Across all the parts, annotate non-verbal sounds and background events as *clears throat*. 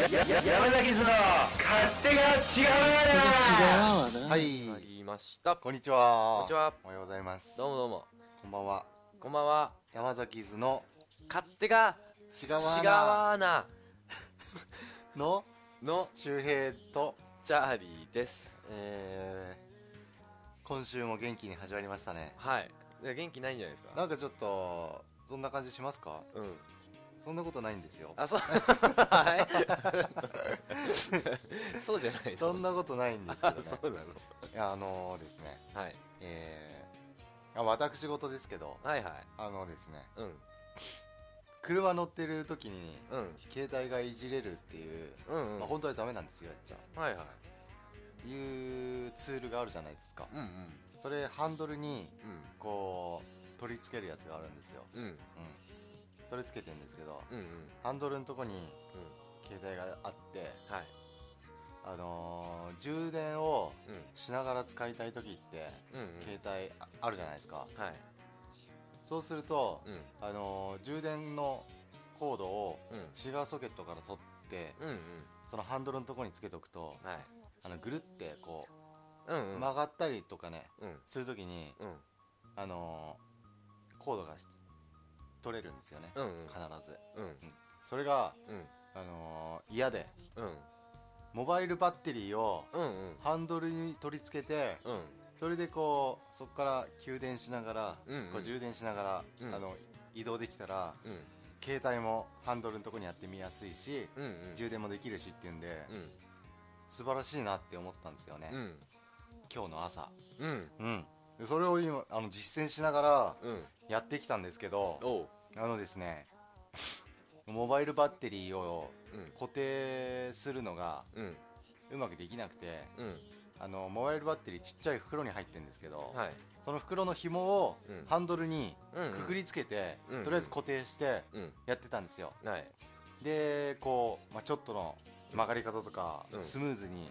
山崎図の勝手が違う。はいな。りましたこんにちは。こんにちは。おはようございます。どうもどうも。こんばんは。こんばんは。山崎図の勝手が違わ違なわな。のの周平とチャーリーです。えー、今週も元気に始まりましたね。はい。で元気ないんじゃないですか。なんかちょっとそんな感じしますか？うんそんなことないんですよ。あそう。*laughs* はい。*laughs* そうじゃないの。そんなことないんですけあどね。そうなの。いやあのー、ですね。はい。えー、あ私事ですけどはいはい。あのですねうん。車乗ってる時にうん。携帯がいじれるっていう、うんうん。まあ、本当はダメなんですよやっちゃはいはい。いうツールがあるじゃないですか。うんうん。それハンドルにうん。こう取り付けるやつがあるんですよ、うん。うん、取り付けてるんですけどうんうん。ハンドルのとこにうん。携帯があってはい。あのー充電をうん。しながら使いたい時ってうんうん。携帯ああるじゃないですか。はい。そうすると、うん。あのー充電のコードをうん。シガーソケットから取ってうんうん。そのハンドルのとこにつけとくとはい。あのぐるってこうんうん。う曲がったりとかねうん。する時にうん。あのーコードが取れるんですよね。うんうん。必ず。うん。それがうん。あのー嫌で。うん。モバイルバッテリーをうんうん。ハンドルに取り付けてうん。それでこうそこから給電しながら、うんうん。こう充電しながら、うん。あの移動できたらうん。携帯もハンドルのとこにやってみやすいし、うんうん。充電もできるしっていうんで、うん。素晴らしいなって思ったんですよね、うん。今日の朝。うん。うん。でそれを今あの実践しながらうんやってきたんですけどあのですね *laughs* モバイルバッテリーをうん。固定するのがうまくできなくてうん。あのモバイルバッテリーちっちゃい袋に入ってるんですけど、はい。その袋の紐をうん。ハンドルにくくりつけて、うんとりあえず固定してうん。やってたんですよ。はい。でこう、まあ、ちょっとの曲がり方とかうん。スムーズに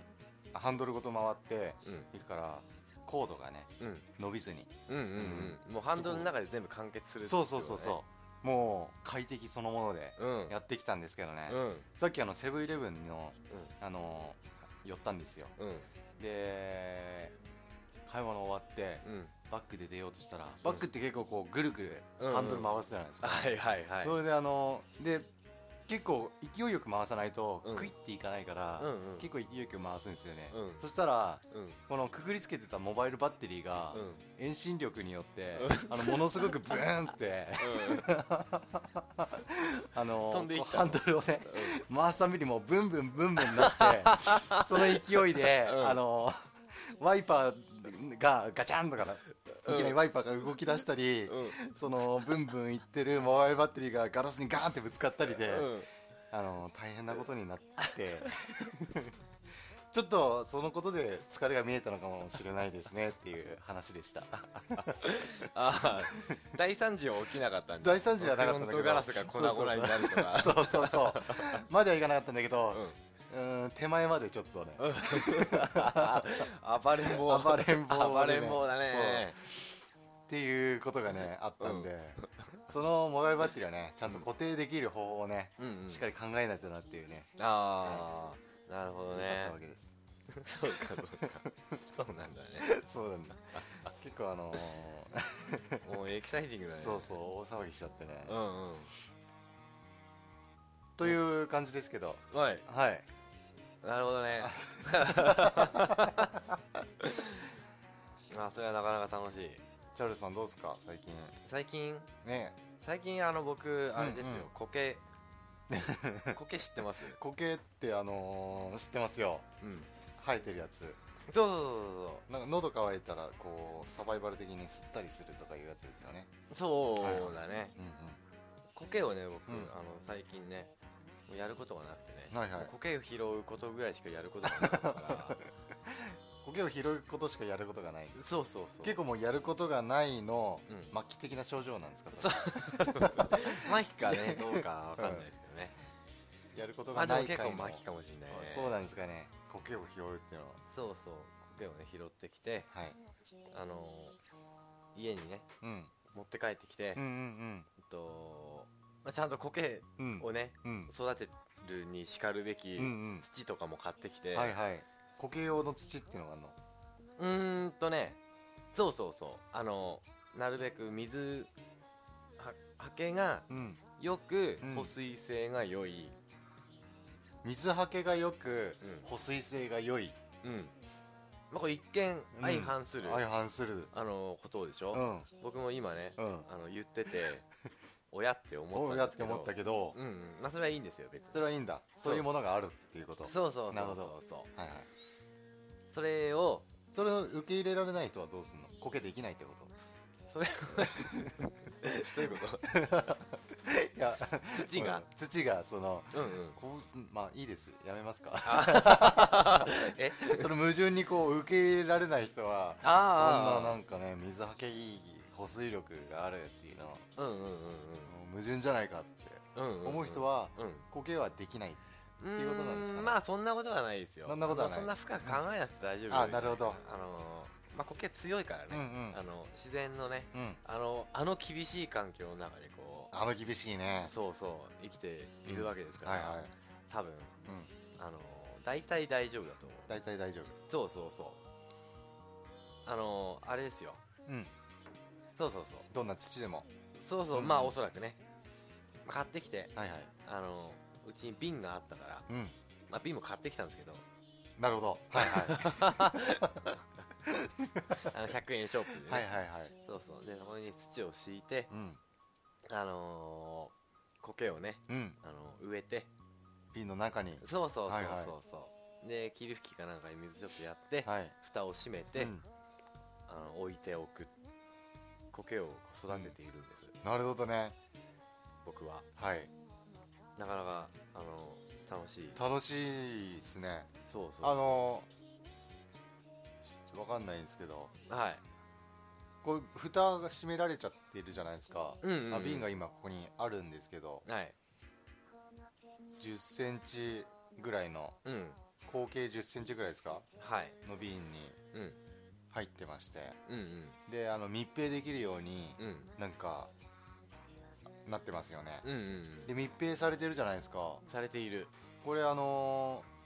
ハンドルごと回ってうん。いくからコードがねうん。伸びずに。もうハンドルの中で全部完結するってそうそうそうそう。もう快適そのものでうん。やってきたんですけどね、うん。さっきあのセブンイレブンのあの寄ったんですよ。うん。で買い物終わってバックで出ようとしたらバックって結構こうぐるぐるうんハンドル回すじゃないですか、はいはいはい。それであので結構勢いよく回さないとうん。クイッていかないから、うんうん。結構勢いよく回すんですよね、うん。そしたらうん。このくくりつけてたモバイルバッテリーがうん。遠心力によって、あのものすごくブーンって *laughs* あのハンドルをね回すたびにもうブンブンブンブンなってその勢いで、うんあのワイパーがガチャンとかいきなりワイパーが動き出したり、うん。そのブンブンいってるモバイルバッテリーがガラスにガーンってぶつかったりで、うん。あの大変なことになって。*laughs* ちょっとそのことで疲れが見えたのかもしれないですねっていう話でした。*laughs* ああ大惨事は起きなかったんだ。大惨事じゃなかったんだけど。ガラスが粉々になるとか。そうそうそう。まではいかなかったんだけどうんうーん手前までちょっとね。暴れん坊。暴れん坊でね。暴れん坊だね。っていうことがねあったんで、そのモバイルバッテリーはねちゃんと固定できる方法をね、うんうん。しっかり考えないとなっていうね。ああなるほどだっねたわけです。そうかそうか。そうなんだね。そうなんだ。結構あのー *laughs* もうエキサイティングだね。そうそう大騒ぎしちゃってね、うんうん。という感じですけど。はい。はいなるほどね。*laughs* まあそれはなかなか楽しい。チャールズさんどうですか？最近。最近？ね。最近あの僕あれですよ。うんうん。苔苔 *laughs* 知ってます？苔ってあのー知ってますよ。うん。生えてるやつ。そうそうそうなんか喉乾いたらこうサバイバル的に吸ったりするとかいうやつですよね。そうそうだねうん苔をね僕、うん。あの最近ねもうやることがなくてね、はいはい。苔を拾うことぐらいしかやることがなかったから。*laughs* 苔を拾うことしかやることがない。そうそうそう。結構もうやることがないのうん。末期的な症状なんですかそう。*laughs* 麻痺かね *laughs* どうかわかんないですけどね、やることまあでもがない回の結構麻痺かもしれないね。そうなんですかね。苔を拾うっていうのは。そうそう。苔をね拾ってきてはい。あのー家にねうん。持って帰ってきて、うんうんえっとまあちゃんと苔うんうん。をね、うん。育てるにしかるべきうんうん土とかも買ってきて、はいはい。苔用の土っていうのがあるの？うーんとね。そうそうそう。あのなるべく水ははけがうん。よくうん。保水性が良い、水はけがよく、うん。保水性が良い。うん。まあ、これ一見相反する、相反する。あのことでしょ、うん。僕も今ね、うん。あの言ってて *laughs* 親って思おったんですけど。やって思ったけど、うんうん。まあそれはいいんですよ別に。それはいいんだ。そう。いうものがあるっていうこと。そうそうなるほどそう。そうそうはいはい。それを。それを受け入れられない人はどうすんの？苔できないってこと？それ *laughs* どういうこと？いや土が。うん。土がそのうんうん。こうすまあいいです。やめますか。え？その矛盾にこう受け入れられない人はそんあななんかね水はけいい保水力があるっていうのはあうんうん。うん矛盾じゃないかって。思う人はうん。苔はできないうんっていうことなんですかね。まあそんなことはないですよ。そんなことはない。そんな深く考えなくて大丈夫。あなるほど。あのまあ苔強いからね、うんうん。あの自然のねうん。あのあの厳しい環境の中でこうあの厳しいね。そうそう生きているわけですから、はいはい。多分うん。あの大体大丈夫だと思う。大体大丈夫。そうそうそう。あのあれですよ。うんそうそうそう。どんな土でも。そうそう、うんまあおそらくね、まあ買ってきてはいはい。あのうちに瓶があったから、うん。まあ、瓶も買ってきたんですけど。なるほど。はいはい。*laughs* あの100円ショップでね、はいはいはい。そうそう。でそこに土を敷いてうん。あのー、苔をねうん。あの植えて。瓶の中に。そうそうそうそうそう、で霧吹きかなんかに水ちょっとやって、はい。蓋を閉めて、うん。あの置いておく苔を育てているんです、なるほどね。僕は。はい。なかなかあの楽しい。楽しいですね。そうそうあのわかんないんですけど。はい。これ蓋が閉められちゃってるじゃないですか、うんうんうん。あ瓶が今ここにあるんですけど。はい。1 0ンチぐらいの。うん。合計1 0ンチぐらいですか？はい。の瓶に。うん入ってまして。うんであの密閉できるようにうん。うんなんかなってますよね。うんうんうん。で密閉されてるじゃないですか。されている。これあのー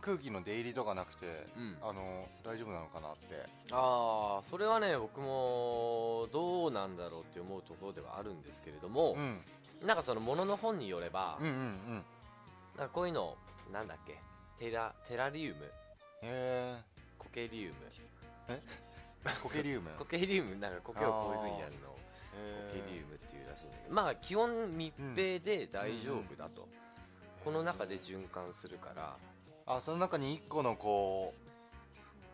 空気の出入りとかなくて、うん。あのー大丈夫なのかなって。ああそれはね僕もどうなんだろうって思うところではあるんですけれどもう、ん。なんかそのものの本によれば、うんうんうん。なんかこういうのなんだっけ？テラテラリウム。へコケリウムえ？*laughs* コケリウムコケリウムなんかコケをこういうふうにやるの。をコへケリウムっていうらしいんだけど。まあ基本密閉で大丈夫だと、この中で循環するから、あその中に1個のこ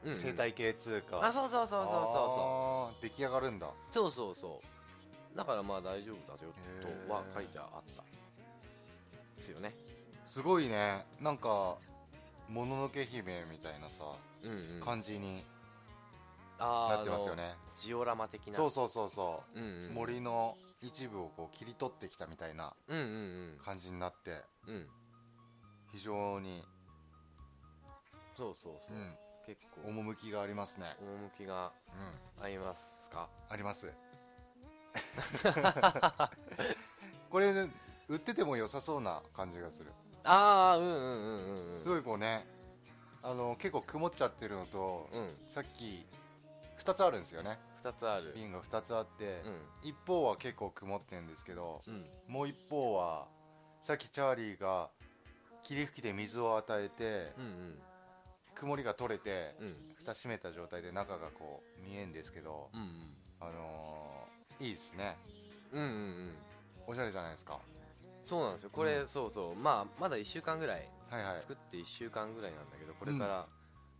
うんううん。生態系通貨。あそうそうそうそうそうあー出来上がるんだ。そうそうそう。そうだからまあ大丈夫だよとは書いてあった。ですよね。すごいね。なんかもののけ姫みたいなさうんうん。感じになってますよね。ジオラマ的な。そうそうそうそう。んうんう森の一部をこう切り取ってきたみたいなうんうん感じになってうん。うん非常に、そうそうそう、うん、結構。趣がありますね。趣がうん。ありますか？あります。これ売ってても良さそうな感じがする。ああうんうんうんうんうん。すごいこうねあの結構曇っちゃってるのと、うん。さっき2つあるんですよね。2つある。瓶が2つあって、う一方は結構曇ってるんですけどんうん。もう一方はさっきチャーリーが霧吹きで水を与えてうん曇りが取れてうん。うん蓋閉めた状態で中がこう見えんですけどうんあのー、いいですね。うんうんうん。おしゃれじゃないですか。そうなんですよ。これ、うん。そうそう。まあまだ1週間ぐらい。はいはい。作って1週間ぐらいなんだけどこれから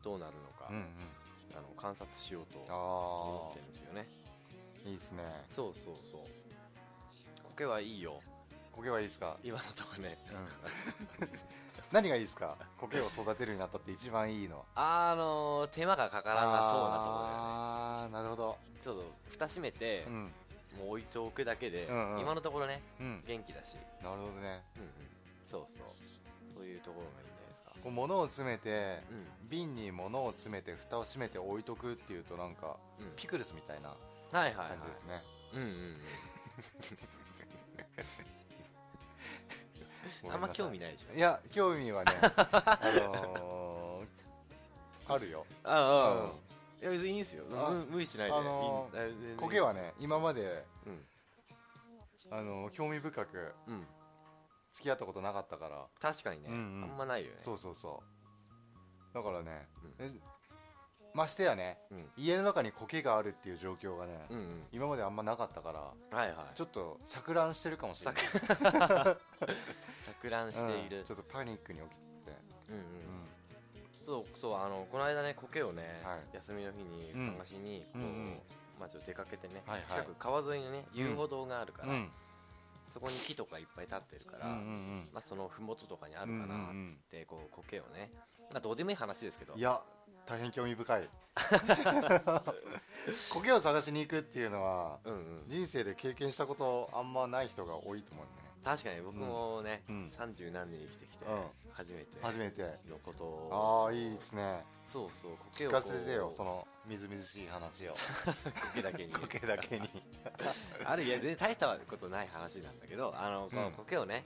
どうなるのか、うんうんあの観察しようとあ思ってるんですよね。あいいですね。そうそうそう。苔はいいよ。苔はいいですか、今のとこね。うん、*laughs* 何がいいですか？苔を育てるようになったって一番いいのあの手間がかからなそうなところだよね。ああなるほど。ちょっと蓋閉めて、うん。もう置いておくだけで、うんうん。今のところねうん。元気だし。なるほどね。うんうん。そうそう。そういうところがいいこう物を詰めてうん。瓶に物を詰めて蓋を閉めて置いとくっていうとなんかうん。ピクルスみたいな感じですね、うんうんうん。*laughs* あんま興味ないでしょ。いや興味はねあのー、*laughs* あるよ。ああ、うん。いや別にいいんすよ。無理しないで、あのーいい全然いいです苔はね今までうん。あのー興味深くうん付き合ったことなかったから。確かにね、うんうん。あんまないよね。そうそうそう。だからね、うん。えましてやねうん。家の中に苔があるっていう状況がね、うんうん。今まであんまなかったからはいはい。ちょっと錯乱してるかもしれない。錯乱している。うん。ちょっとパニックに起きて。うんうん。うん。そうそうあのこの間ね苔をね、はい。休みの日に探しにこう、うんうんまあちょっと出かけてね、はいはい。近く川沿いにね遊歩道があるから、うんそこに木とかいっぱい立ってるから、うんうんまあ、その麓とかにあるかなうんうんうん。っつってこう苔をね。まあどうでもいい話ですけど。うんいや大変興味深い。*laughs* 苔を探しに行くっていうのはうんうん。人生で経験したことあんまない人が多いと思うね。確かに僕もねうん。三十、何年生きてきて、うん。初めて初めて。のことを。ああいいですね。そうそう苔聞をかせてよそのみずみずしい話を。*laughs* 苔だけに。苔だけにある *laughs* *laughs* いや全然大したことない話なんだけどあのこうん。う苔をね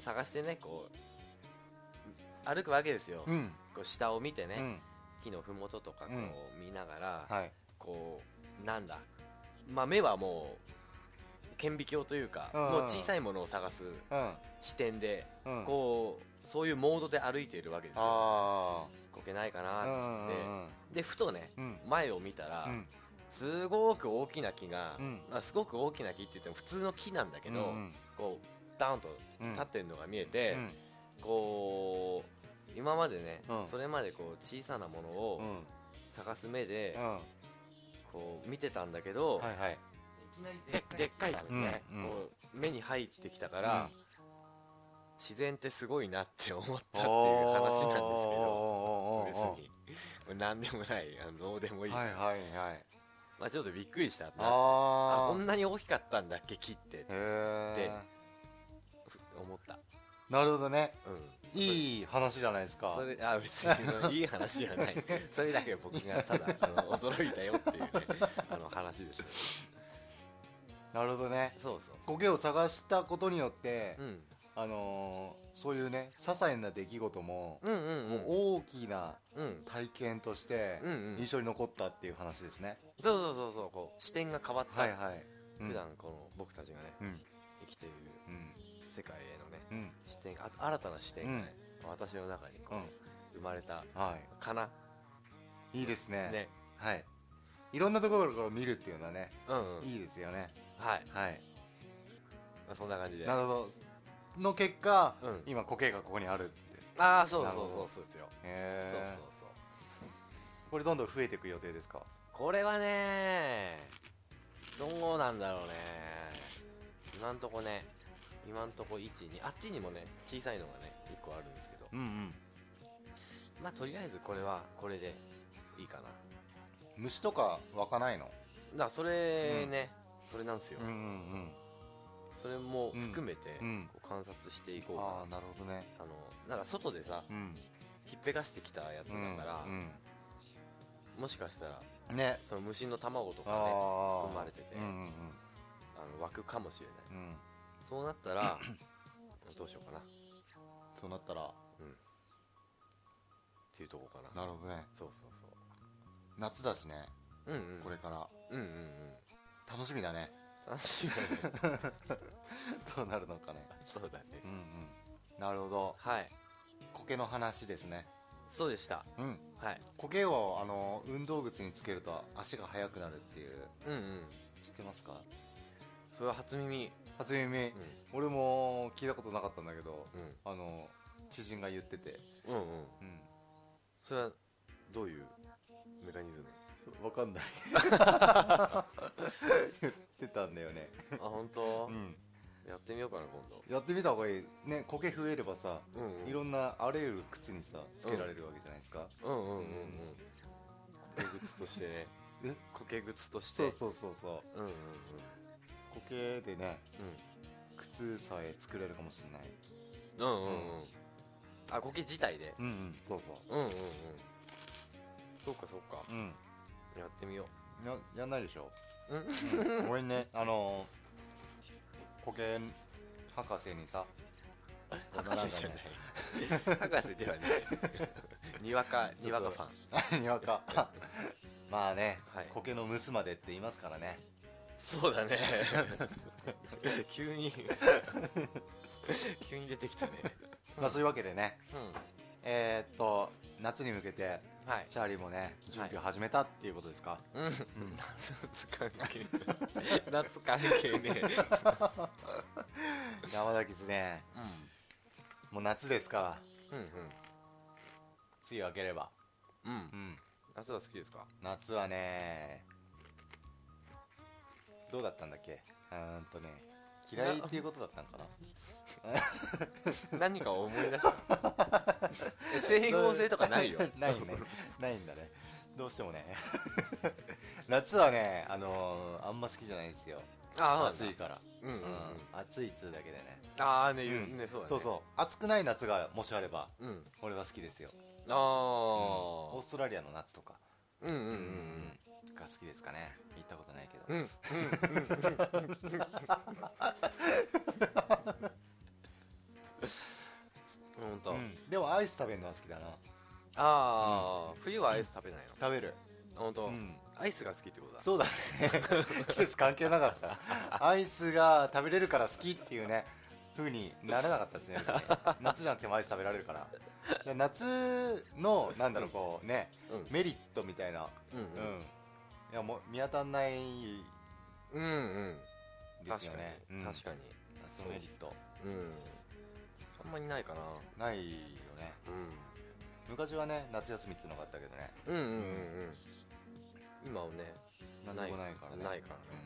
探してねこう歩くわけですよ、うん。こう下を見てね、うん。木の麓とかこうん。う見ながら、はい。こうなんだまあ目はもう顕微鏡というか、うん。もう小さいものを探すうん。視点で、うん。こうそういうモードで歩いているわけですよ。あ苔ないかなあっつうんって、うん。でふとねうん。前を見たら、うんすごく大きな木が、うん。まあ、すごく大きな木って言っても普通の木なんだけど、うんこうダウンとうん立ってるのが見えて、うん。こう今までね、うん。それまでこう小さなものをうん。探す目で、うん。こう見てたんだけど、はいはい。いきなりででっかいのね、うんうん。こう目に入ってきたから、うん。自然ってすごいなって思ったっていう話なんですけど別に。何でもないあのどうでもいい、はいはいはいまあちょっとびっくりしたな。ああこんなに大きかったんだっけ木って。あへえふ思った。なるほどね。うん。いい話じゃないですか。それあ別にいい話じゃない。*laughs* それだけ僕がただあの驚いたよっていうね *laughs* あの話ですなるほどね。そうそう苔を探したことによってうん。あのーそういうね些細な出来事もうんうんうん。大きなうん。体験としてうんうん。印象に残ったっていう話ですね。そうそうそうそうこう視点が変わった、はいはい。うん。普段この僕たちがねうん。生きているうん。世界へのねうん。視点あ新たな視点がね、私の中にこう、うん。生まれたはかな。いいいですね。ね。はい。いろんなところから見るっていうのはねうんうん。いいですよね。はい、はい。まあ、そんな感じで。なるほどの結果うん。今苔がここにあるって。ああそうそうそうそうですよ、へえそうそうそうこれどんどん増えていく予定ですか？これはねどうなんだろうね。今んとこね今んとこ12あっちにもね小さいのがね1個あるんですけど。うんうん。まあとりあえずこれはこれでいいかな。虫とか湧かないの？だそれね、それなんですよ、うんうんそれも含めてうん。うん。こう観察していこうか。な、なるほどね。あのなんか外でさうん。ひっぺがしてきたやつだから、うん。もしかしたらうんね。その虫の卵とかね含まれててうんうんあの湧くかもしれない。うん。うんそうなったら *clears throat* どうしようかな。っそうなったら。ていうとこかな。なるほどね。そうそう夏だしね。そううんうん。これから。うんうんうん。楽しみだね楽しいよねどうなるのかね。そうだね。うんうん。なるほど。はい。苔の話ですね。そうでした。うん。はい。苔をあの運動靴につけると足が速くなるっていう。うんうん。知ってますか？それは初耳。初耳、俺も聞いたことなかったんだけどうあの知人が言ってて。んうんうん。うん。それはどういうメカニズム？わかんない。言 *laughs* ってたんだよね。あ本当、うん。やってみようかな今度。やってみた方がいい。ね苔増えればさうんうん。いろんなあらゆる靴にさつけられるわけじゃないですか、うん。うんうんうん苔靴としてね。え？苔靴として。そうそうそうそう。うんうんうん。苔でね靴さえ作れるかもしれない。うんうんうん。うんあ苔自体で？うんうん。そうそう。んうんうん。そうかそうか。ううん。やってみよややんないでしょ。ううんうん俺ねあの苔博士にさ博士じゃない。博士ではない。*laughs* にわかにわかファン。*laughs* にわか。*laughs* まあね、はい。苔の蒸すまでって言いますからね。そうだね。急に急に出てきたね。まあそういうわけでね。うん。えー、っと夏に向けてはい。チャーリーもね準備を始めたっていうことですか、うん、夏関係。夏関係ね。*laughs* 山崎ですね。もう夏ですから。うん梅雨明ければ。うんうん。うん。夏は好きですか？夏はねどうだったんだっけ？うーんとね嫌いっていうことだったんかな。何か思い出し整合性とかないよ。*laughs* ないね。ないんだね。どうしてもね。*laughs* 夏はねあのーあんま好きじゃないんですよ。あ暑いから。うんうんうん。暑いっつうだけでね。ああね言ううん。ねそうだね。そうそう。暑くない夏がもしあればううん。俺は好きですよ。ああオーストラリアの夏とか。うん。うんうんうんが好きですかね。行ったことないけど。うんうんほん。*laughs* とうん。でもアイス食べるのは好きだな。ああ冬はアイス食べないの？食べる。ほんとうん。アイスが好きってことだ。そうだね。*laughs* 季節関係なかった。アイスが食べれるから好きっていうね風にならなかったですね。夏じゃなくてもアイス食べられるから。で夏のなんだろうこうねうん。メリットみたいな。うんうん。いやもう見当たんないうんうん。ですよね確かに。確かに。夏のメリット。うん。あんまりないかな。ないよね。う昔はね夏休みっていうのがあったけどね。んうんうんうんうん。今はね何でもないからね。ないからね。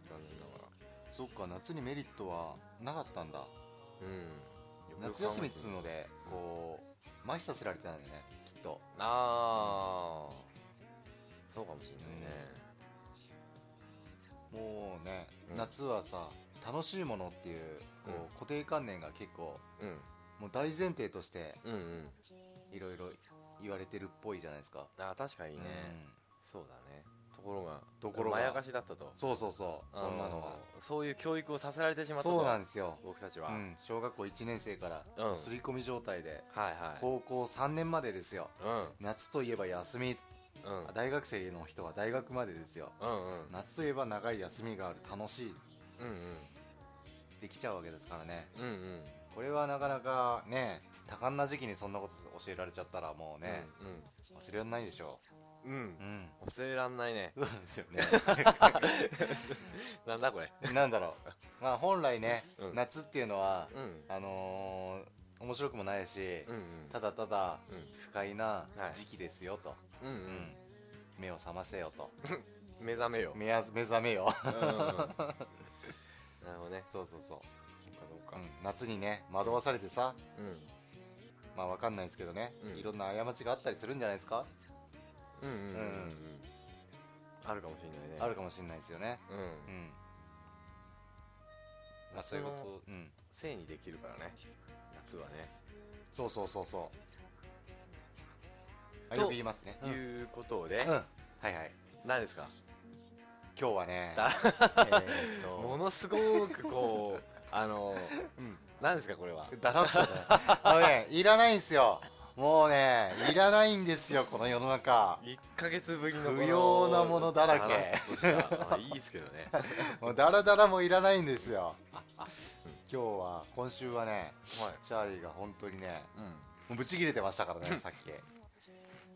うん。残念ながら。そっか夏にメリットはなかったんだ。うん。夏休みっつうのでこう麻痺させられてたんだよねきっと。ああそうかもしんないねもうね、うん。夏はさ楽しいものっていうこう、うん。固定観念が結構うん。もう大前提としていろいろ言われてるっぽいじゃないですか、あー確かにね。うん。そうだね。ところがところが。まやかしだったと。そうそうそう。そんなのはそういう教育をさせられてしまったと。そうなんですよ、僕たちは、うん、小学校1年生からうん。刷り込み状態で、はいはい。高校3年までですよ。うん。夏といえば休みうん。大学生の人は大学までですよ。うんうん。夏といえば長い休みがある楽しい。うんうん。できちゃうわけですからね。うんうん。これはなかなかね多感な時期にそんなこと教えられちゃったらもうね、忘れられないでしょう。んうん、ううん。忘れらんないね。そうですよね。*laughs* なんだこれ。なんだろう。まあ本来ね、うん。夏っていうのはうん。あのー、面白くもないし、うんうん。ただただうん。不快なはい。時期ですよと、うんううん。ん目を覚ませよと。*laughs* 目覚めよ。目や目覚めよ。うんうんうん。*laughs* なるほどね。そうそうそう、そうかうん、夏にね惑わされてさうん。まあわかんないですけどね、うん。いろんな過ちがあったりするんじゃないですか、うんうんうんうんううん。んあるかもしれないね。あるかもしれないですよね。うん。うん。まあそういうこ夏のとうん。性にできるからね。夏はね。そうそうそうそうあとよく言いますね。うん、うん、いうことではいはい。何ですか？今日はねだ。えーっと *laughs* ものすごくこうあのうん。何ですかこれは？だらっとね。あのねいらないんですよ。もうねいらないんですよこの世の中。1ヶ月ぶりの不要なものだらけ。いいですけどね。*laughs* もうダラダラもいらないんですよ。今日は今週はねはい。チャーリーが本当にねうん。もうブチ切れてましたからねさっき、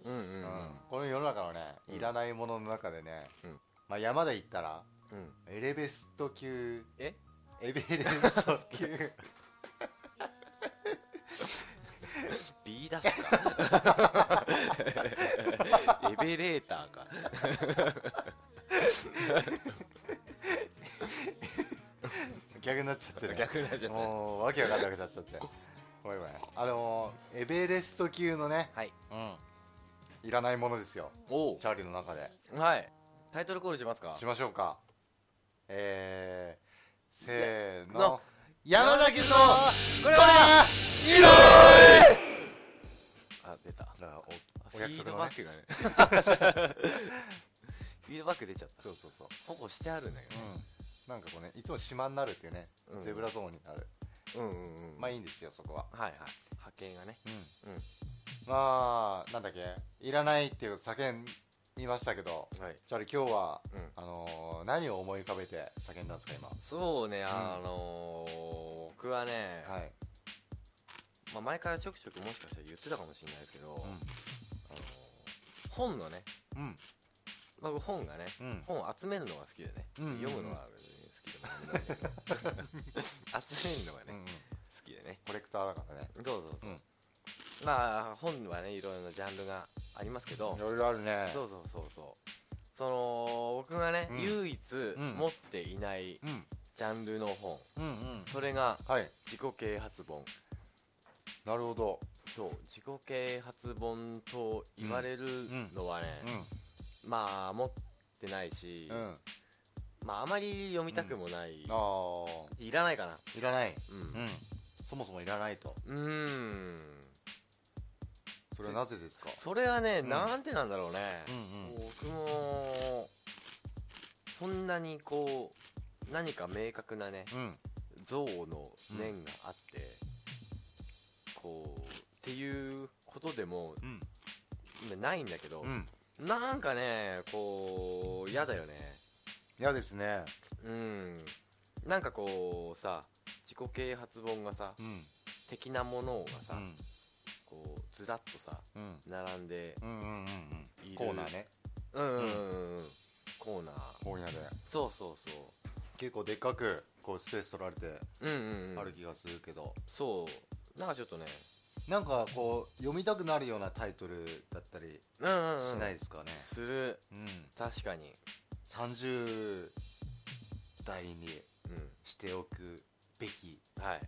うんうんこの世の中のねうんいらないものの中でね、うん。まあ、山で行ったらうん。エレベスト級。え？エベレスト級。B ダッシュか。エベレーターか。逆になっちゃってね。逆になっちゃったもうわけわかんなくなっちゃって。ごめんごめん。あのーエベレスト級のね。はい。うんいらないものですよ。おチャーリーの中で。はい。タイトルコールしますか？しましょうか。えー、せーの。の山崎のこれはいあ出た。だからおフおィー約束のねドバック。がね。*laughs* フィードバック出ちゃった。そうそうそう。保護してあるんだけどうん。なんかこうねいつも島になるっていうね、うん。ゼブラゾーンになるうんうんうん。まあいいんですよそこは。はいはい。波形がね。うん、うん。まあなんだっけいらないっていう叫びましたけどはい。じゃあ今日は、うん。あのー何を思い浮かべて叫んだんですか今？そうねあのー僕はね、はい。まあ、前からちょくちょくもしかしたら言ってたかもしれないですけど、うあのー本のね。ん。うん僕本がね、うん。本を集めるのが好きでね、うんうんうん。読むのは集めるのがね、うんうん。好きでね。コレクターだからね。そうそうそう、うん。まあ本はねいろいろなジャンルがありますけど。いろいろあるね。そうそうそうそう。その僕がね、うん。唯一ん。持っていないうん。ジャンルの本。うんうん。それがはい。自己啓発本。なるほど。そう自己啓発本と言われるのはね、うまあ持ってないし、んうんまああまり読みたくもない、ああいらないかな。いらない。うん。うん。そもそもいらないと。うーん。それはなぜですか？それはね、ん。なんてなんだろうね、うん。僕もそんなにこう何か明確なねうん。像の念があって、こうっていうことでもうん。ないんだけど、うん。なんかねこう嫌だよね嫌ですね。うん。なんかこうさ自己啓発本がさうん。的なものがさ、うんこうずらっとさうん。並んでうんうんうんうん。いるコーナーね。うんうんうんうん。コーナー。コーナーで。そうそうそ結構でっかくこうスペース取られてううんうんうん。ある気がするけど。そう。なんかちょっとね。なんかこう読みたくなるようなタイトルだったりうんうん、うん、しないですかね。する。うん。確かに30代にうしておくべきんはい。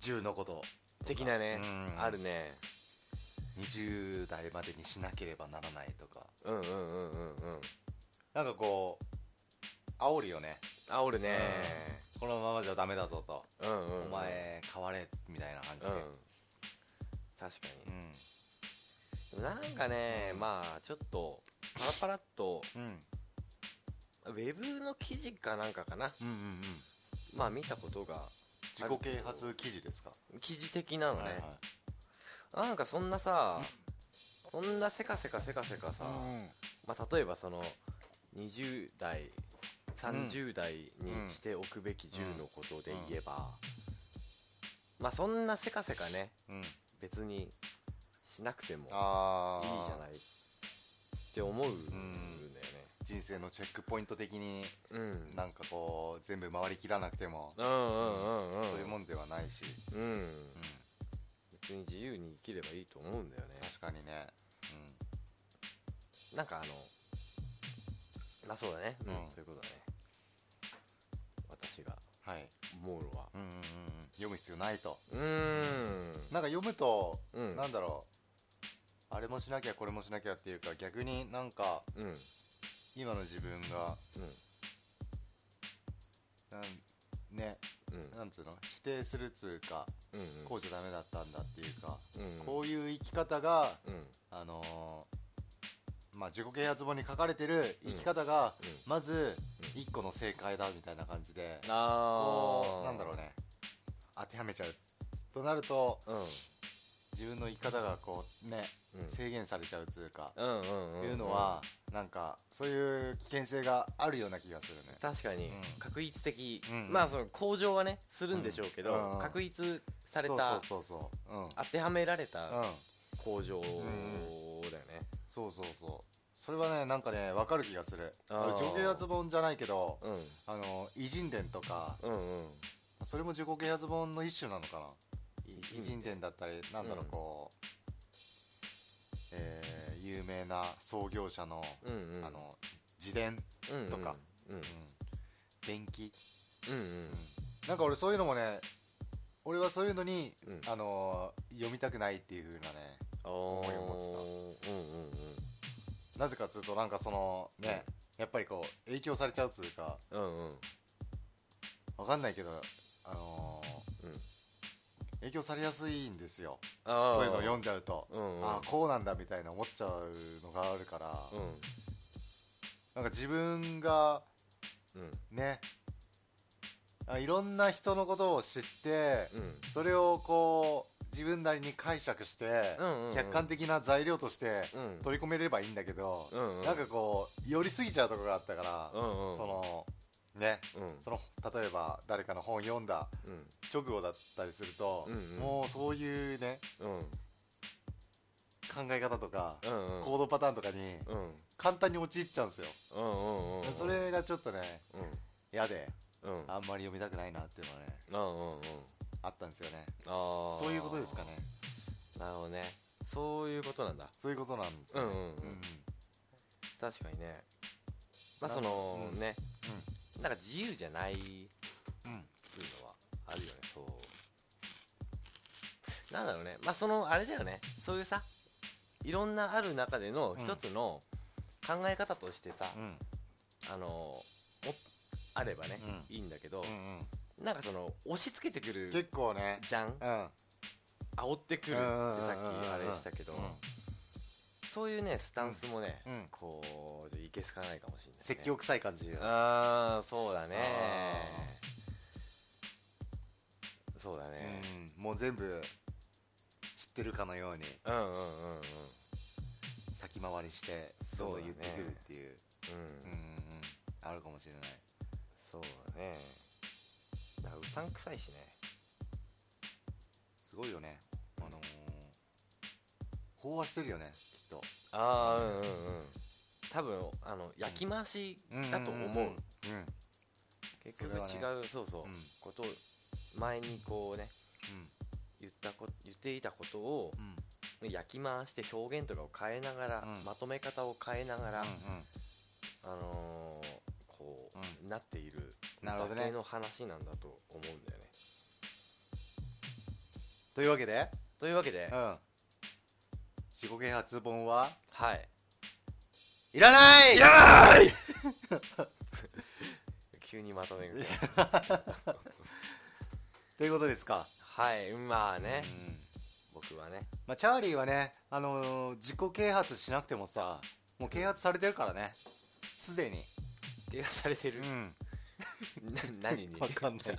10のこと的なねうん。あるね。20代までにしなければならないとか。うんうんうんうんうん。なんかこう煽るよね。あおるね。このままじゃダメだぞと、うんうん、うん、お前変われみたいな感じで。うん。確かうになんかねまあちょっとパラパラっとんうんウェブの記事かなんかかな。うんうんうん。まあ見たことが。自己啓発記事ですか？記事的なのね、はいはい。なんかそんなさそんなせかせかせかせかさ、まあ、例えばその20代30代にしておくべき10のことで言えば、まあそんなせかせかねうん。うん別にしなくてもいいじゃないって思うんだよね人生のチェックポイント的にうん。なんかこう全部回りきらなくても、うんうんうんうん。そういうもんではないし、うん。うん、別に自由に生きればいいと思うんだよね。確かにね、なんかあのまあそうだね。うん、うん。そういうことだね。私が。うん、はい、思うのは。うんうんうん。うん、読む必要ないと。うーん。なんか読むと、うん。なんだろう。あれもしなきゃこれもしなきゃっていうか逆になんかうんうん今の自分がなんねうん。なんつうの？否定するつうかうんうん。こうじゃダメだったんだっていうか、うんこういう生き方がうん。あのーまあ自己啓発本に書かれてる生き方が、うん。まず一個の正解だみたいな感じで、こうなんだろうね。当てはめちゃうとなるとうん自分の生き方がこうね、うん。制限されちゃうつうか、うんうんうんいうのはなんかそういう危険性があるような気がするね。確かに。うん。確一的。うん。まあその向上はねするんでしょうけどうん。うん。確一されたそうそうそうそう。うん。当てはめられたうん。向上だよね。そうそうそう。それはねなんかね分かる気がする。あー。俺自己啓発本じゃないけどうん。あの偉人伝とかうんうん。それも自己啓発本の一種なのかな偉偉人伝だったりなんだろううん。こう、えー有名な創業者の、うんうん。あの自伝うんうんとかうん。うん。伝記うんうん。なんか俺そういうのもね俺はそういうのに、うん。あのー読みたくないっていう風なね思いを持うんうんうん。なぜかっつうとなんかそのねやっぱりこう影響されちゃうっつうか。うんうん。わかんないけどあのーうん影響されやすいんですよ。そういうの読んじゃうと、うんうん。ああこうなんだみたいな思っちゃうのがあるから、うなんか自分がんうん。ね。あいろんな人のことを知って、うん。それをこう自分なりに解釈して、うんうんうん。客観的な材料としてうん。取り込めればいいんだけど、うんうん。なんかこう寄りすぎちゃうところがあったから、うんうん。そのね。うん。その例えば誰かの本読んだうん。直後だったりすると、うんうん。もうそういうねうん。考え方とか、うんうん。行動パターンとかにうん。簡単に陥っちゃうんですよ、うんうんうんそれがちょっとねうん。嫌でうん。うんあんまり読みたくないなっていうのはねうんうんあったんですよね。ああそういうことですかね。なるほどね。そういうことなんだ。そういうことなんですね。うんうんうん。確かにね。まあそのうん。ねなんか自由じゃないうん。うんつうのはあるよねそう。なんだろうね。まあそのあれだよね。そういうさいろんなある中での一つの考え方としてさ、うん。あのもあればね、ういいんだけど、うなんかその押し付けてくる結構ね。じゃん？うん。煽ってくるってさっきあれしたけど、うん。そういうねスタンスもね、うん。こういけすかないかもしれない、ね、説教臭い感じああそうだね。あそうだね。うん。もう全部知ってるかのように。うんうんうんうん。先回りしてどんどん言ってくるっていう。うん、うんうんうん。あるかもしれない。そうだね。なんかうさんくさいしね。すごいよね。あのー飽和してるよねきっと。ああうんうんうん多分あの焼き回しだと思う,、結局違う、そうそう、うん。ことを前にこうね言ったこ言っていたことをうん。焼き回して表現とかを変えながら、うん。まとめ方を変えながら、うんあのーこう、なっているだけの話なんだと思うんだよね。というわけで？というわけで、うん。自己啓発本は？はいいらない！いらない！*laughs* 急にまとめる。*laughs* ということですか？はいまあね、うん。僕はね。まあチャーリーはねあのー自己啓発しなくてもさもう啓発されてるからね。すでに。怪我されてる、ん。な何に？*laughs* わかんない。う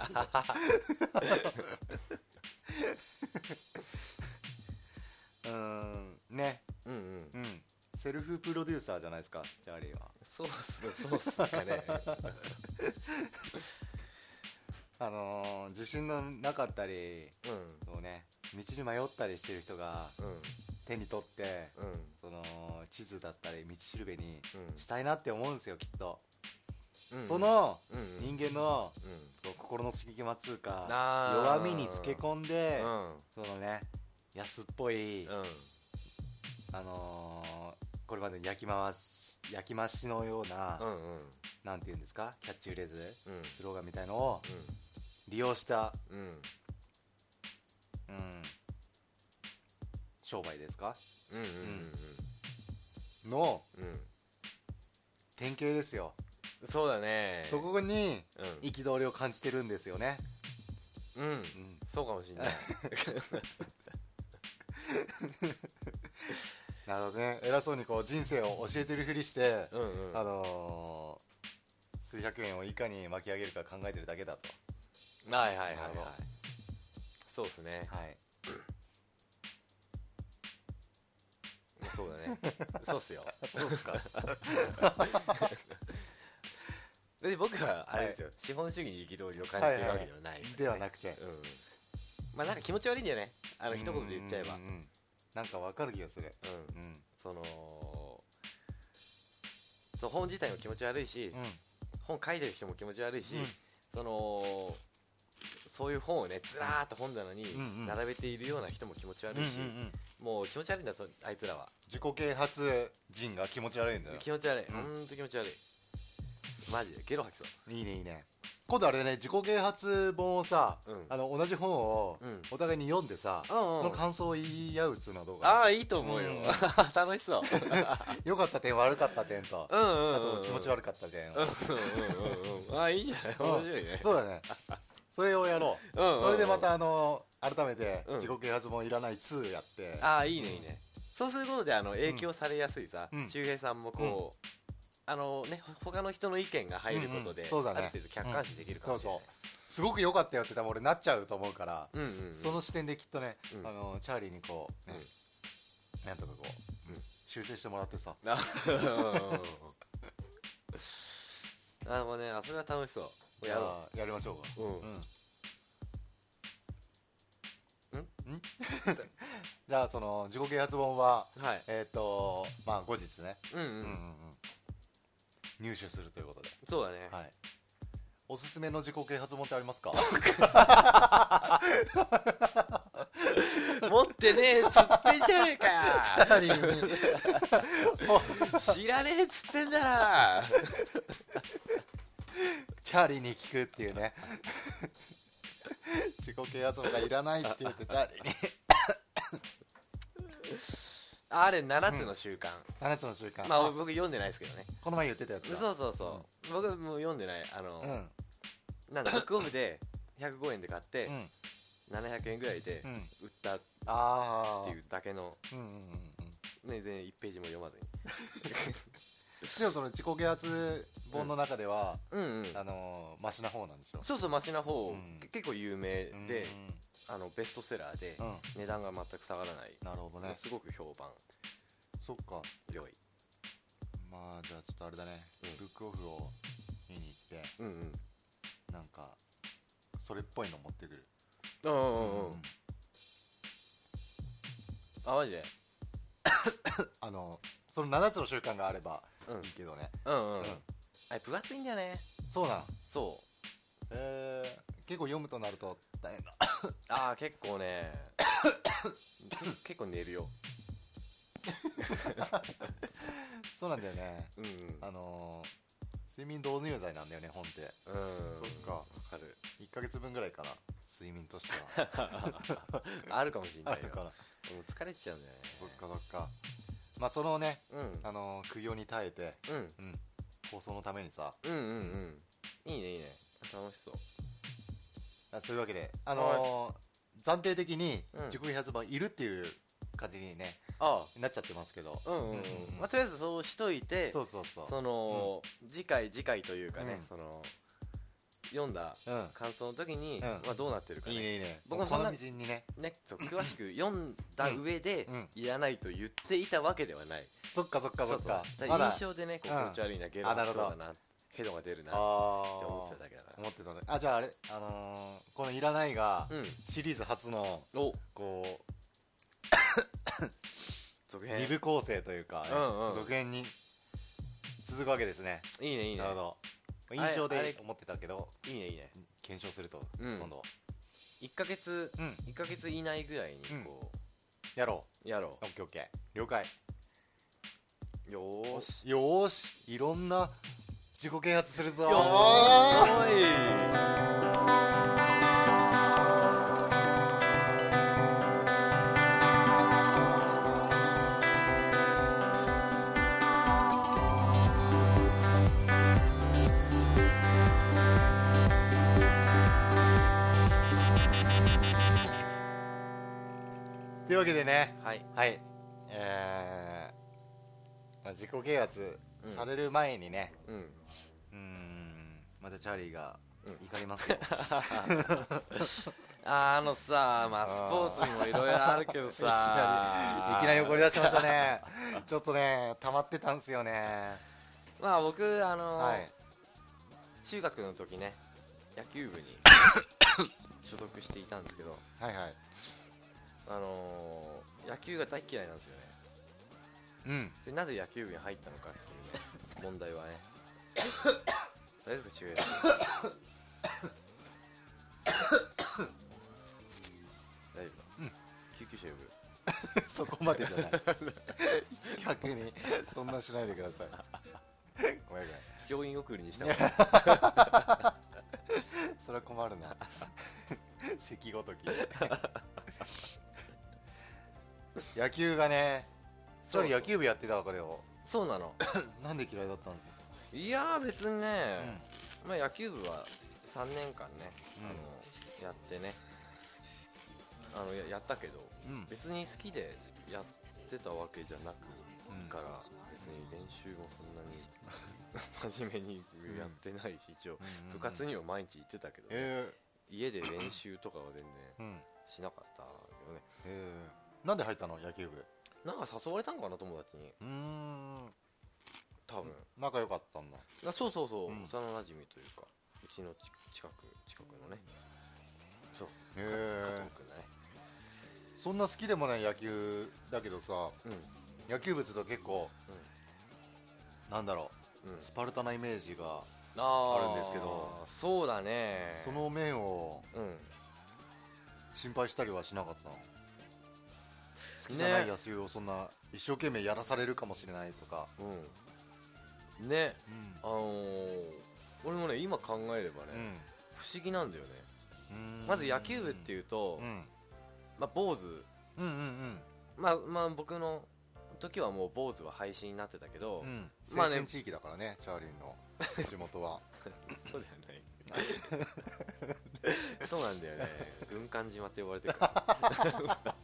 ーん。ね。うんうん。うんセルフプロデューサーじゃないですかチャーリーは。そうっすそうっすかね。*laughs* あのー自信のなかったりうん。そうね道に迷ったりしてる人がうん。手に取ってうん。その地図だったり道しるべにうん。したいなって思うんですよきっと、うん。そのうんうん。人間のうん。心の隙間つうか弱みにつけ込んでうん。そのね安っぽい、うん。あのーこれまで焼き回し焼き増しのような、うんうん。なんていうんですか？キャッチフレーズ、うん。スローガンみたいのを利用した、うん。うん、商売ですか？うんうんうんのうん。うん。典型ですよ、そうだね。そこにうん。憤りを感じてるんですよね、うん。うん、そうかもしんない *laughs* なるほどね偉そうにこう人生を教えてるふりして、うんうん。あのー数百円をいかに巻き上げるか考えてるだけだと。はいはいはいはい。そうですね。はい。そうだね。*laughs* そうっすよ。そうですか。*laughs* で僕はあれですよ、資本主義に憤りを感じてるわけではないです、ね。ではなくて。うん。まあなんか気持ち悪いんだよね。あの一言で言っちゃえば。うんうんうんなんかわかる気がする。うん。そのそう本自体も気持ち悪いし、うん。本書いてる人も気持ち悪いし、うん。そのそういう本をねずらーっと本棚にうんうん並べているような人も気持ち悪いし、うんうんうん。もう気持ち悪いんだとあいつらは。自己啓発人が気持ち悪いんだよ。気持ち悪い、ん。ほんと気持ち悪い。マジでゲロ吐きそう。いいねいいね今度あれね自己啓発本をさ、うん。あの同じ本をうん。お互いに読んでさ、うんうん。その感想を言い合うっつうのはどう？かああいいと思うよ、うん。*laughs* 楽しそう。*laughs* 良かった点悪かった点と、うんうんうんあと気持ち悪かった点、うんうんうんうんああいいんじゃない。面白いね。そうだね。それをやろう,、うんうんうん。それでまたあの改めてうん。自己啓発本いらない2やって、ああいいねいいね。そうすることであの影響されやすいさ、うん。周平さんもこう、あのねほ他の人の意見が入ることで、うんうんそうだね。ある程度客観視できるかもしれない、そうすごく良かったよって多分俺なっちゃうと思うから、うんうんうん。その視点できっとね、うん。あのチャーリーにこう、ねなんとかこう、うん。修正してもらってさ。*laughs* ああもうねあそれは楽しそう。ややりましょうか。ううん。うん？ん？*laughs* じゃあその自己啓発本ははい。えっ、とまあ後日ね、うんうん、うんうんうん入手するということで。そうだね、はい。おすすめの自己啓発本ってありますか？持ってねえっつってんじゃねえかよ。チャーリーに。*laughs* 知らねえっつってんだなチャーリーに聞くっていうね。自己啓発本がいらないって言ってチャーリーにあれ7つの習慣、7つの習慣。まああ。僕読んでないですけどね。この前言ってたやつだ。そうそうそう、僕もう読んでない。あの、うん。なんだブックオフで105円で買って、うん。700円ぐらいでうん。売ったっていうだけの、うんうんうんうん。ね、全然1ページも読まずに。でもその自己啓発本の中では、うんうん。あのーマシな方なんでしょ？そうそうマシな方、うん。結構有名うんで、あのベストセラーで、うん。値段が全く下がらない、なるほどね。すごく評判。そっか。良い。まあじゃあちょっとあれだね、うん。ブックオフを見に行って。うんうん。なんかそれっぽいの持ってくる。うんうんうんあマジで？*coughs* あのその7つの習慣があればうん。いいけどね、うんうん、うん。あれ分厚いんだよね。そうなん。そえー、結構読むとなると大変だ。う *laughs* ああ結構ねけ *coughs* 結構寝るよ。そうなんだよね。うん。うんあのー、睡眠導入剤なんだよね本って。うん。そっか。わかる。1ヶ月分ぐらいかな睡眠としては。*laughs* あるかもしれないよ。あるから。もう疲れちゃうんだよね。そっかそっか。まあそのねうん。あのー苦行に耐えてうん。うん。放送のためにさ。うんうんうん。いいねいいね。楽しそうあそういうわけであのー、暫定的にうん。自己啓発本いるっていう感じにねあなっちゃってますけど。あうんうん。まあ、とりあえずそうしといてそうそうそう。その、次回次回というかね、うん。その読んだうん。感想の時に、ん。まあ、どうなってるかね。いいねいいね。僕もそんなこのみじんにね。ねそう詳しく読んだ上で、うん。いらないと言っていたわけではない。そっかそっかそっか。そうそう。まだ。印象でねこう気うん持ち悪いな、ゲロあなるほどがそうだなヘドが出るなってあ思ってあただけだから。思ってたねあじゃああれあのー、この「いらない」がうん。シリーズ初のお。こう *coughs* 続編。2部構成というかね、うんうん。続編に続くわけですね。いいねいいね。なるほど。印象あれで思ってたけどいいねいいね。検証すると、うん。今度。1ヶ月、うん。1ヶ月以内ぐらいにこやろう、やろう。オッケーオッケー。了解。うよーし。よーし。いろんな自己啓発するぞ。というわけでねはい。はい。えーまあ、自己啓発うんされる前にね。うん。うーん。またチャーリーがうん。怒りますよ、*laughs* あのさまあスポーツにもいろいろあるけどさ。いきなり怒り出しましたね。*laughs* ちょっとね溜まってたんすよね。まあ僕あのはい。中学の時ね野球部に *coughs* 所属していたんですけど。はいはい。あのー、野球が大嫌いなんですよね。うん。でなぜ野球部に入ったのかっていう。ね問題はね。大丈夫ですか中平さん大丈夫。か、うん救急車呼ぶ。*laughs* そこまでじゃない。逆にそんなしないでください。ごめんごめん。病院送りにした *laughs* それは困るな。咳ごとき。*laughs* 野球がねチャーリー野球部やってたわけよそうなの。*laughs* なんで嫌いだったんですか？いやー別にね、まあ野球部は3年間ね、うん。あのやってね。あのややったけどうん。別に好きでやってたわけじゃなくうん。から別に練習もそんなに *laughs* 真面目にやってないし一応うん。部活には毎日行ってたけど、え。家で練習とかは全ー、うん。然しなかったよね。え。ー、なんで入ったの？野球部なんか誘われたんかな友達に。うーん。多分、仲良かったんだ。あそうそうそう、うん。幼馴染というかうちのち近く近くのね。そうそうへそう。え加藤君だね。そんな好きでもない野球だけどさうん。野球部って言うと結構、なんだろう。ん。うスパルタなイメージがあるんですけどそうだね。その面をうん。心配したりはしなかったの？好きじゃないね野球をそんな一生懸命やらされるかもしれないとか、うん。ね。うん。あのー、俺もね今考えればね、不思議なんだよね。うん。まず野球部っていうと、うん。まあ坊主。うんうんまあまあ僕の時はもう坊主は廃止になってたけど、うん。うんまあね地域だからねチャーリーの地元は。*laughs* そうじゃない *laughs* そうなんだよね。軍艦島って呼ばれてる。か *laughs* ら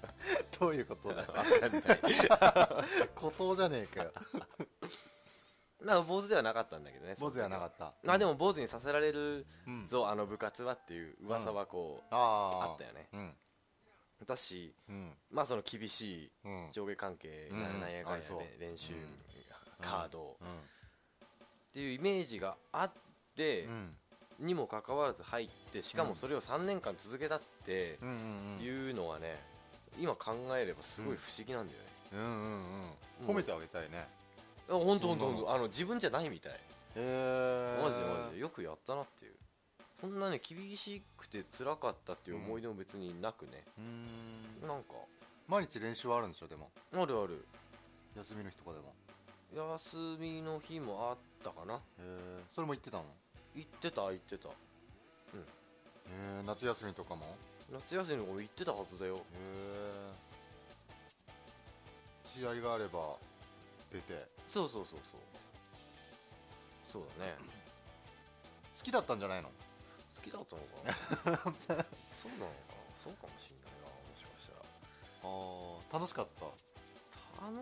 どういうことだよ。*laughs* 分かんない。孤島じゃねえかよ。まあ坊主ではなかったんだけどね坊主ではなかった。まあでも坊主にさせられるうん。ぞあの部活はっていう噂はこう、あああったよね。うん。だしうん。まあその厳しいうん。上下関係うん。ななんやかんやで練習うん。カードうっていうイメージがあってんうんにもかかわらず入ってしかもそれを3年間続けたっていうのはね今考えればすごい不思議なんだよね。うんうんうん褒めてあげたいね。あほん。とほんとそんなのほんとあの自分じゃないみたい。へえマジでマジで。よくやったなっていう。そんなね厳しくて辛かったっていう思い出も別になくね。うーん。なんか。毎日練習はあるんでしょでも。あるある。休みの日とかでも。休みの日もあったかな。へえそれも行ってたの？行ってた行ってた。へえ夏休みとかも？へ夏休みの子行ってたはずだよ。え試合があれば出て？そうそうそうそう。そうだね。好きだったんじゃないの？好きだったのかな？*laughs* そうなのかな？そうかもしんないなもしかしたら。ああ楽しかった？たの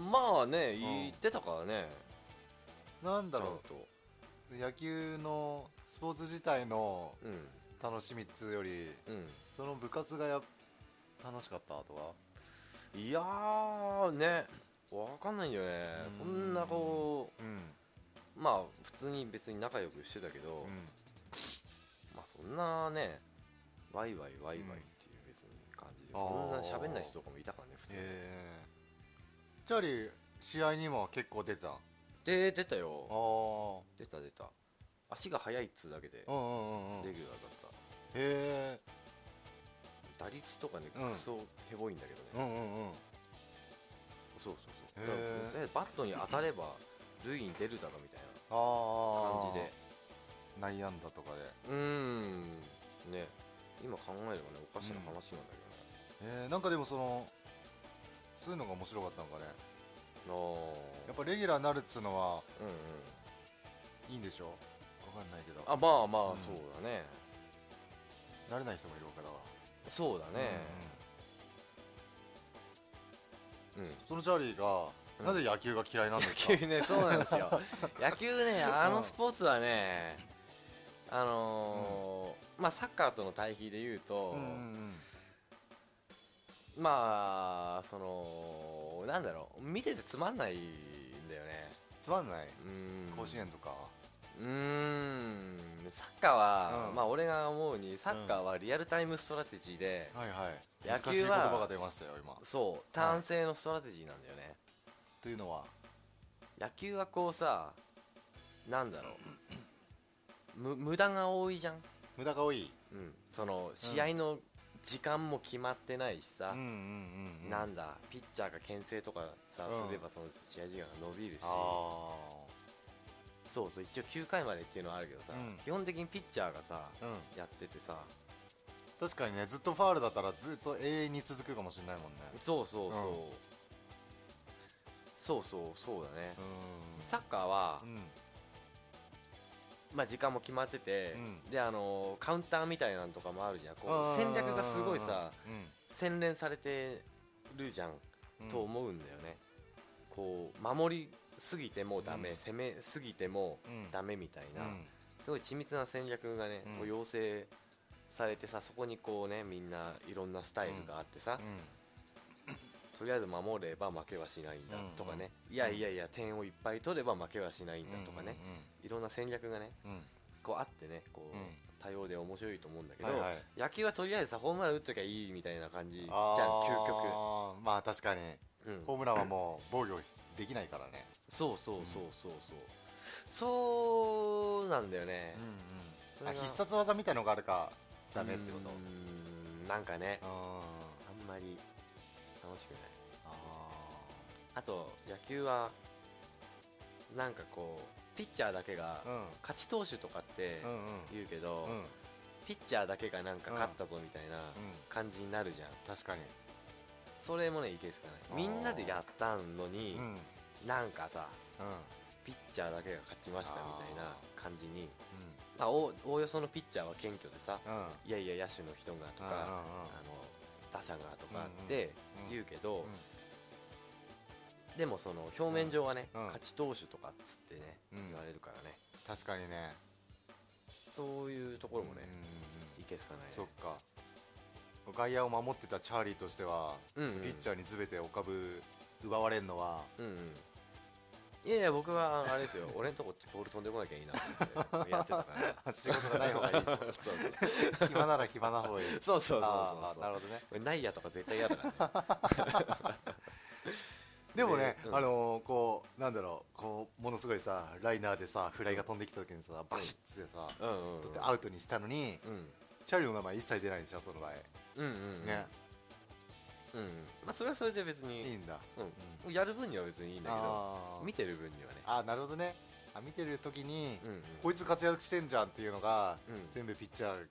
まあね言ってたからね、なんだちゃんろと。う野球のスポーツ自体のうん。楽しみっつうよりうん。その部活がや楽しかったとか？いやーね。わかんないんだよね。うん。そんなこうん。うまあ普通に別に仲良くしてたけど、うん。まあそんなねワイワイワイワイっていう別に感じで、そんな喋んない人とかもいたからね普通に、えー、チャーリー試合にも結構出てた？あで出たよ。あ出た出た。足が速いっつうだけでうんうんうんうん。へレギュラーだった。え打率とかねうん。クソヘボいんだけどね、うんうんうん。そうそうそう。バットに当たれば塁に出るだろみたいああな感じで。内野安打とかで。うーん。ね。今考えればねおかしな話なんだけえー、なんかでもそのそういうのが面白かったのかねどねやっぱレギュラーになるっつうのはうんうん。いいんでしょ？わかんないけど。あまあまうん。あそうだね、なれない人もいるわけだわそうだね。うん、うん。うん。そのチャーリーが、うん。なぜ野球が嫌いなんですか？野球ねそうなんですよ。*laughs* 野球ねあのスポーツはねあのーまあサッカーとの対比で言うと、うんうん。まあそのなんだろう見ててつまんないんだよね。つまんない？うん。甲子園とか？うーん。サッカーは、うん。まあ俺が思うにサッカーはリアルタイムストラテジーで、はいはい。野難しい球は言葉が出ましたよ今。そうターン制のストラテジーなんだよね、というのは？野球はこうさなんだろう。む無駄が多いじゃん、無駄が多い。うん、その試合の時間も決まってないしさ、うんうんうんうん。なんだピッチャーが牽制とかさ、うんすればその試合時間が伸びるし。あそうそう一応9回までっていうのはあるけどさ、うん。基本的にピッチャーがさあうん。やっててさ。確かにねずっとファールだったらずっと永遠に続くかもしれないもんね。そうそうそう、うん。そうそうそうだね、うん。サッカーはう、んまあ、時間も決まってて、うん。であのーカウンターみたいなのとかもあるじゃん。こう戦略がすごいさうん。洗練されてるじゃん、うん。と思うんだよね。こう守りすぎてもダメ、うん。攻めすぎてもうん。ダメみたいな、うん。すごい緻密な戦略がね、うん。こう養成されてさそこにこうねみんないろんなスタイルがあってさ、とりあえず守れば負けはしないんだとかね、いやいやいや点をいっぱい取れば負けはしないんだとかね、いろんな戦略がねうん。うんこうあってねこう、うん。多様で面白いと思うんだけど、はいはい。野球はとりあえずさホームラン打っときゃいいみたいな感じじゃんあ究極、ーまあ確かに。うん、ホームランはもう防御できないからね。そうそうそうそうそう。そうなんだよね、それがあ必殺技みたいのがあるかダメってこと？んなんかねああんまり楽しくないああと野球はなんかこうピッチャーだけがうん。勝ち投手とかってうんうん。言うけど、うん。ピッチャーだけがなんか勝ったぞみたいなうん。感じになるじゃん。確かに。それもねいけすかな。いみんなでやったのに、なんかさピッチャーだけが勝ちましたみたいなあ感じに。まあおおおよそのピッチャーは謙虚でさいやいや野手の人がとか、あの打者がとかってうん。言うけど、うんでもその表面上はね、うん。勝ち投手とかっつってね、うん。言われるからね。確かにね。そういうところもねうん、いけすかないね。そっか。外野を守ってたチャーリーとしては、うんうん。ピッチャーに全てお株奪われるのはうんうん。いやいや僕はあれですよ。*laughs* 俺んとこボール飛んでこなきゃいいなと思って。*laughs* やってたから。仕事がない方がいい。そう暇なら暇な方がいい。*laughs* そうそうそうそうあそう。ーなるほどね。俺ないやとか絶対嫌だからねでもね、うん。あのーこうなんだろうこうものすごいさライナーでさフライが飛んできた時にさバシッつってさ、うんうんうん。取ってアウトにしたのに、うん。チャーリーの名前一切出ないでしょその場合。うんうんうん。ね、うんうん。まあそれはそれで別にいいんだ。うん。やる分には別にいいんだけどあー。見てる分にはね。あーなるほどね。あ見てる時に、うんうん。こいつ活躍してんじゃんっていうのが、うん。全部ピッチャー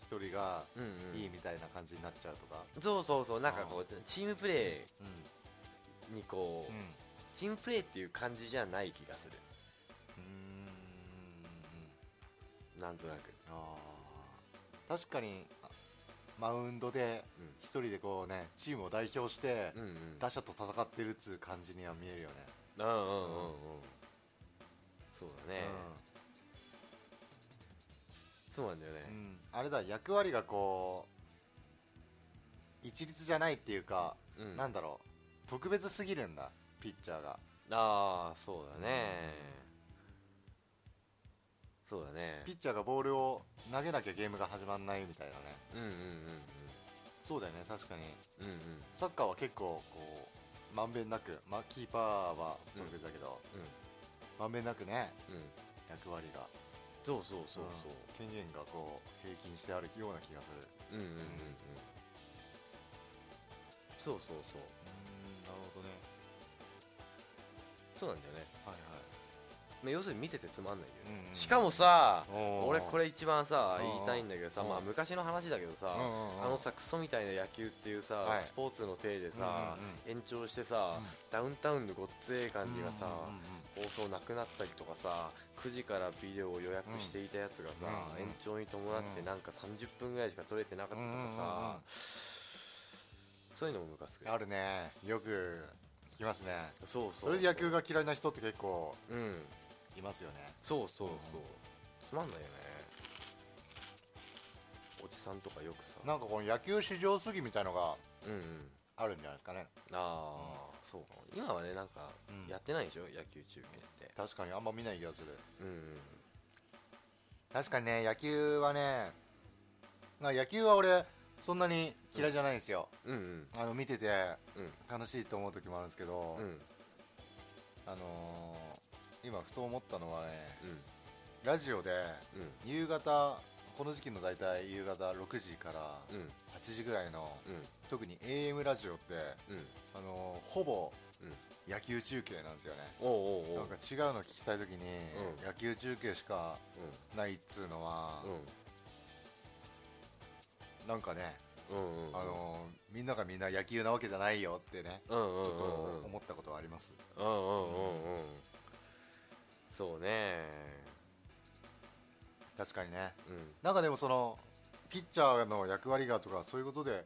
一人がうんうん。いいみたいな感じになっちゃうとか。そうそうそう。なんかこうチームプレうん。ーにこう、うんチームプレーっていう感じじゃない気がする。うーん。なんとなく。あー。確かにあマウンドでうん。一人でこうねチームを代表して打者と戦ってるっつう感じには見えるよね、うんうんうんうん。そうだね、そうなんだよね。うんうん。あれだ役割がこう一律じゃないっていうか、うん。なんだろう特別すぎるんだピッチャーが。ああそうだね。そうだね。ピッチャーがボールを投げなきゃゲームが始まんないみたいなね。うんうんうんそうだよね確かに。うんうん。うんサッカーは結構こうまんべんなくまあキーパーは特別だけど、まんべんなくねうん。うん役割が。そうそうそうそう。権限がこう平均してあるような気がする。うんうんうんうん。そうそうそう。うんなるほどね。そうなんだよね。はいまあ要するに見ててつまんないんだよ、うんうんしかもさおー。俺これ一番さうん言いたいんだけどさうんまあ昔の話だけどさうんうんうん。あのさクソみたいな野球っていうさ、はい。スポーツのせいでさ、う延長してさ、うん。ダウンタウンのごっつええ感じがさ、うんうんうん放送なくなったりとかさ9時からビデオを予約していたやつがさ、うんうん延長に伴ってうんなんか30分ぐらいしか撮れてなかったとかさ、そういうのもムカつくあるね。よく聞きますね。そうそうそれで野球が嫌いな人って結構うん。いますよね。そうそうそう、つまんないよね。おじさんとかよくさ。なんかこの野球至上主義みたいのがうんうん。あるんじゃないですかね。ああ、そうかも。今はねなんかうん。やってないでしょ、野球中継って。確かにあんま見ない気がする。うんうん。確かにね野球はねまあ野球は俺そんなに嫌いじゃないんですよ、うんうん。あの見ててうん。楽しいと思う時もあるんですけど、うん。あのー今ふと思ったのはねうん。ラジオでうん。夕方この時期の大体夕方6時からうん。8時ぐらいのうん。特に AM ラジオって、うん。あのーほぼうん。野球中継なんですよね。なんか違うの聞きたい時に、うん。野球中継しかないっつうのは、なんかね、うんうんうん。あのーみんながみんな野球なわけじゃないよってね、うんうんうんうん。ちょっと思ったことはあります、うんうんうんうん。そうね。確かにね。うん。なんかでもそのピッチャーの役割がとかそういうことで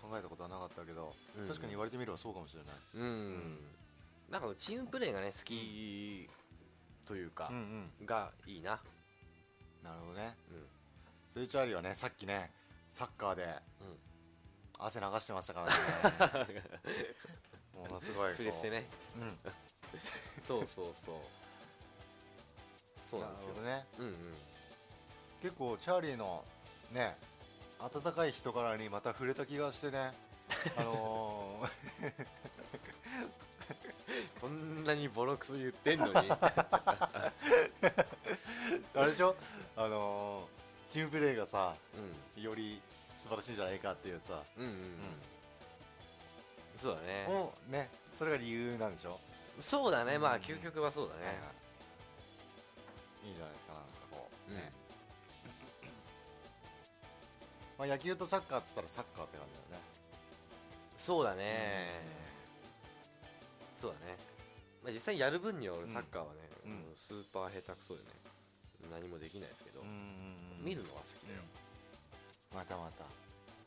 考えたことはなかったけど、うん。確かに言われてみればそうかもしれない。うん、なんかチームプレーがね好きというかうんう、ん。がいいな。なるほどね。うん。それチャーリーはね。さっきねサッカーで。うん。汗流してましたからね。*laughs* ものすごいプレステね。うん。*laughs* そうそうそう。そうなんですよ。ね。うんうん。結構チャーリーのね温かい人柄にまた触れた気がしてね。あのー、*laughs* こんなにボロクソ言ってんのに。あれでしょ？あのー、チームプレーがさより素晴らしいんじゃないかっていうさ。うんうんうん。うんそうだね。もうね。それが理由なんでしょ？そうだね。まうん。あ究極はそうだね、はいはい。いいじゃないですかなんかこう。ね、*clears throat* まあ、野球とサッカーっつったらサッカーって感じだよね。そうだね、そうだね、まあ、実際やる分には俺サッカーはね、うん。スーパー下手くそでね何もできないですけど、ん見るのは好きだよ、またまた。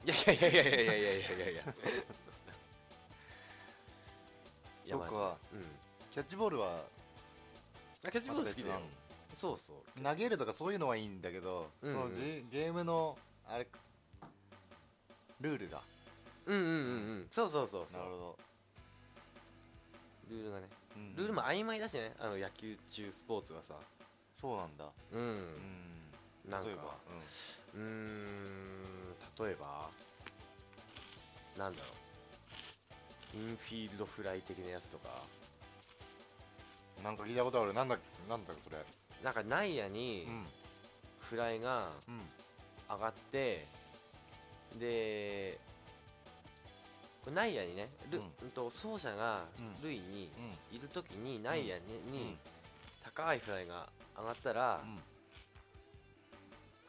いやいやいやいやいやいやいやいや。いやいやまあそっかうん。キャッチボールはあキャッチボール好きだよ。そうそう。投げるとかそういうのはいいんだけど、うんうん。そのじゲームのあれルールが。うんうんうんうん。そうそうそうそう。なるほど、ルールがね。うん。ルールも曖昧だしね。あの野球中スポーツはさ。そうなんだ。うん、うん例えば、うーん例えばなんだろう。インフィールドフライ的なやつとか。うん、なんか聞いたことある。なんだなんだそれ。なんか内野にうん。フライがうん。上がってでこれ内野にねル、うん。うんと走者がうん。塁にうん。いる時に内野に,、うん。に高いフライが上がったら、うん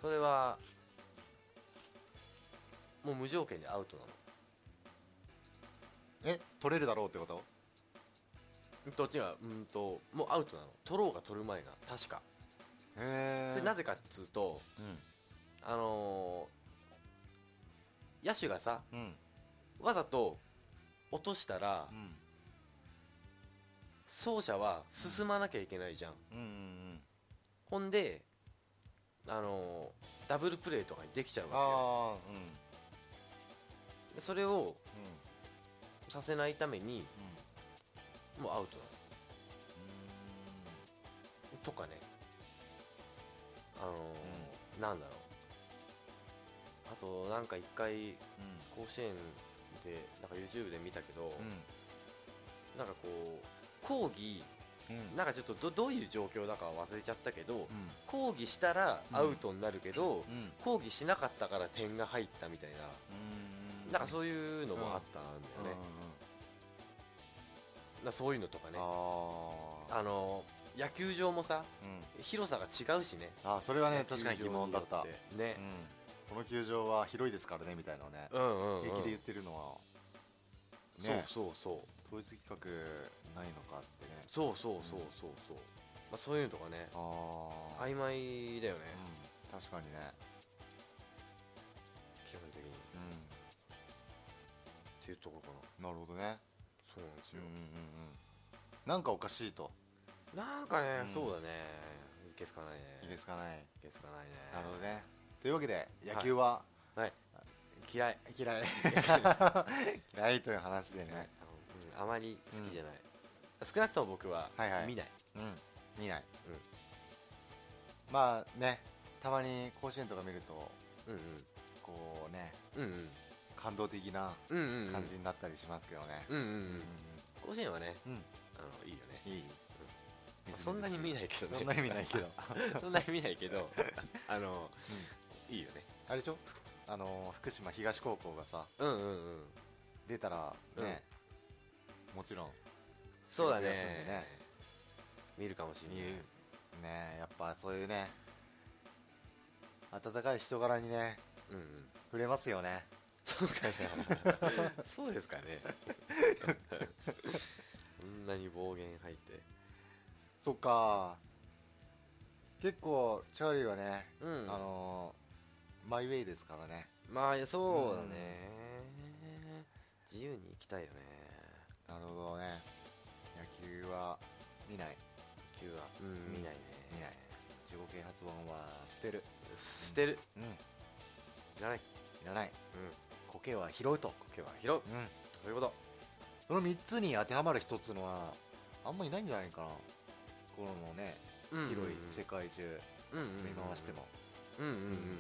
それはもう無条件でアウトなの？え取れるだろうってこと？うんと違ううんともうアウトなの。取ろうが取る前が確か。へえそれなぜかっつうとうん。あのー野手がさうん。わざと落としたらうん。走者は進まなきゃいけないじゃんうんうん。ほんであのーダブルプレーとかにできちゃうわああうん。けそれをうん。させないためにうん。もうアウト。なのとかね。あのーなんだろう。あとなんか一回甲子園でなんか YouTube で見たけど、うなんかこう抗議んうんなんかちょっとどどういう状況だかは忘れちゃったけど、うん。抗議したらアウトになるけど、うん。抗議しなかったから点が入ったみたいな、うん。なんかそういうのもあったんだよね、だからそういうのとかね。ああの野球場もさうん。広さが違うしね。あそれはね確かに疑問だった。ね。うん。この球場は広いですからねみたいなのね。うんうん、うん、平気で言ってるのは。ね。そうそうそう統一規格ないのかってね。そうそうそうそうそう、まあ、そういうのとかね。ああ曖昧だよね、うん。確かにね。基本的に。っうていうところかな。んなるほどね。そうなんですよ。うんうん、うんなんかおかしいと。なんかね、うん。そうだね。いけすかないね。いいですかねい。けすかないね。なるほどね。というわけで野球ははい。嫌い。嫌い。*laughs* 嫌いという話でね。うんあまり好きじゃない、少なくとも僕ははいはい。見ない、うん。見ない。まあねたまに甲子園とか見るとうんうん。こうねうんうん。感動的なうんうんうん。感じになったりしますけどね。うんうんううんん甲子園はねうん。うんあのいいよね。いい。まあそんなに見いないけどね。そんなに見ないけど。*laughs* そんなに見ないけど *laughs* あの、いいよね。あれでしょ？あの福島東高校がさうんうんうん。出たらねもちろん。そうだね。んでね。見るかもしれない。ねやっぱそういうね温かい人柄にねうんうん。触れますよね。そうかな *laughs* そうですかね。*laughs* こんなに暴言吐いて。そっか。結構チャーリーはね、うん。あのーマイウェイですからね。まあそうだね。自由に行きたいよねなるほどね。野球は見ない。野球はうん。見ないね。見ない自己啓発本は捨てる。捨てる。うん。いいらない。らない。うん。苔は拾うと。苔は拾う。うん。そういうこと。その3つに当てはまる一つのはあんまいないんじゃないかな。このねうん広い世界中。うんうんうん見回しても。うんうんうん。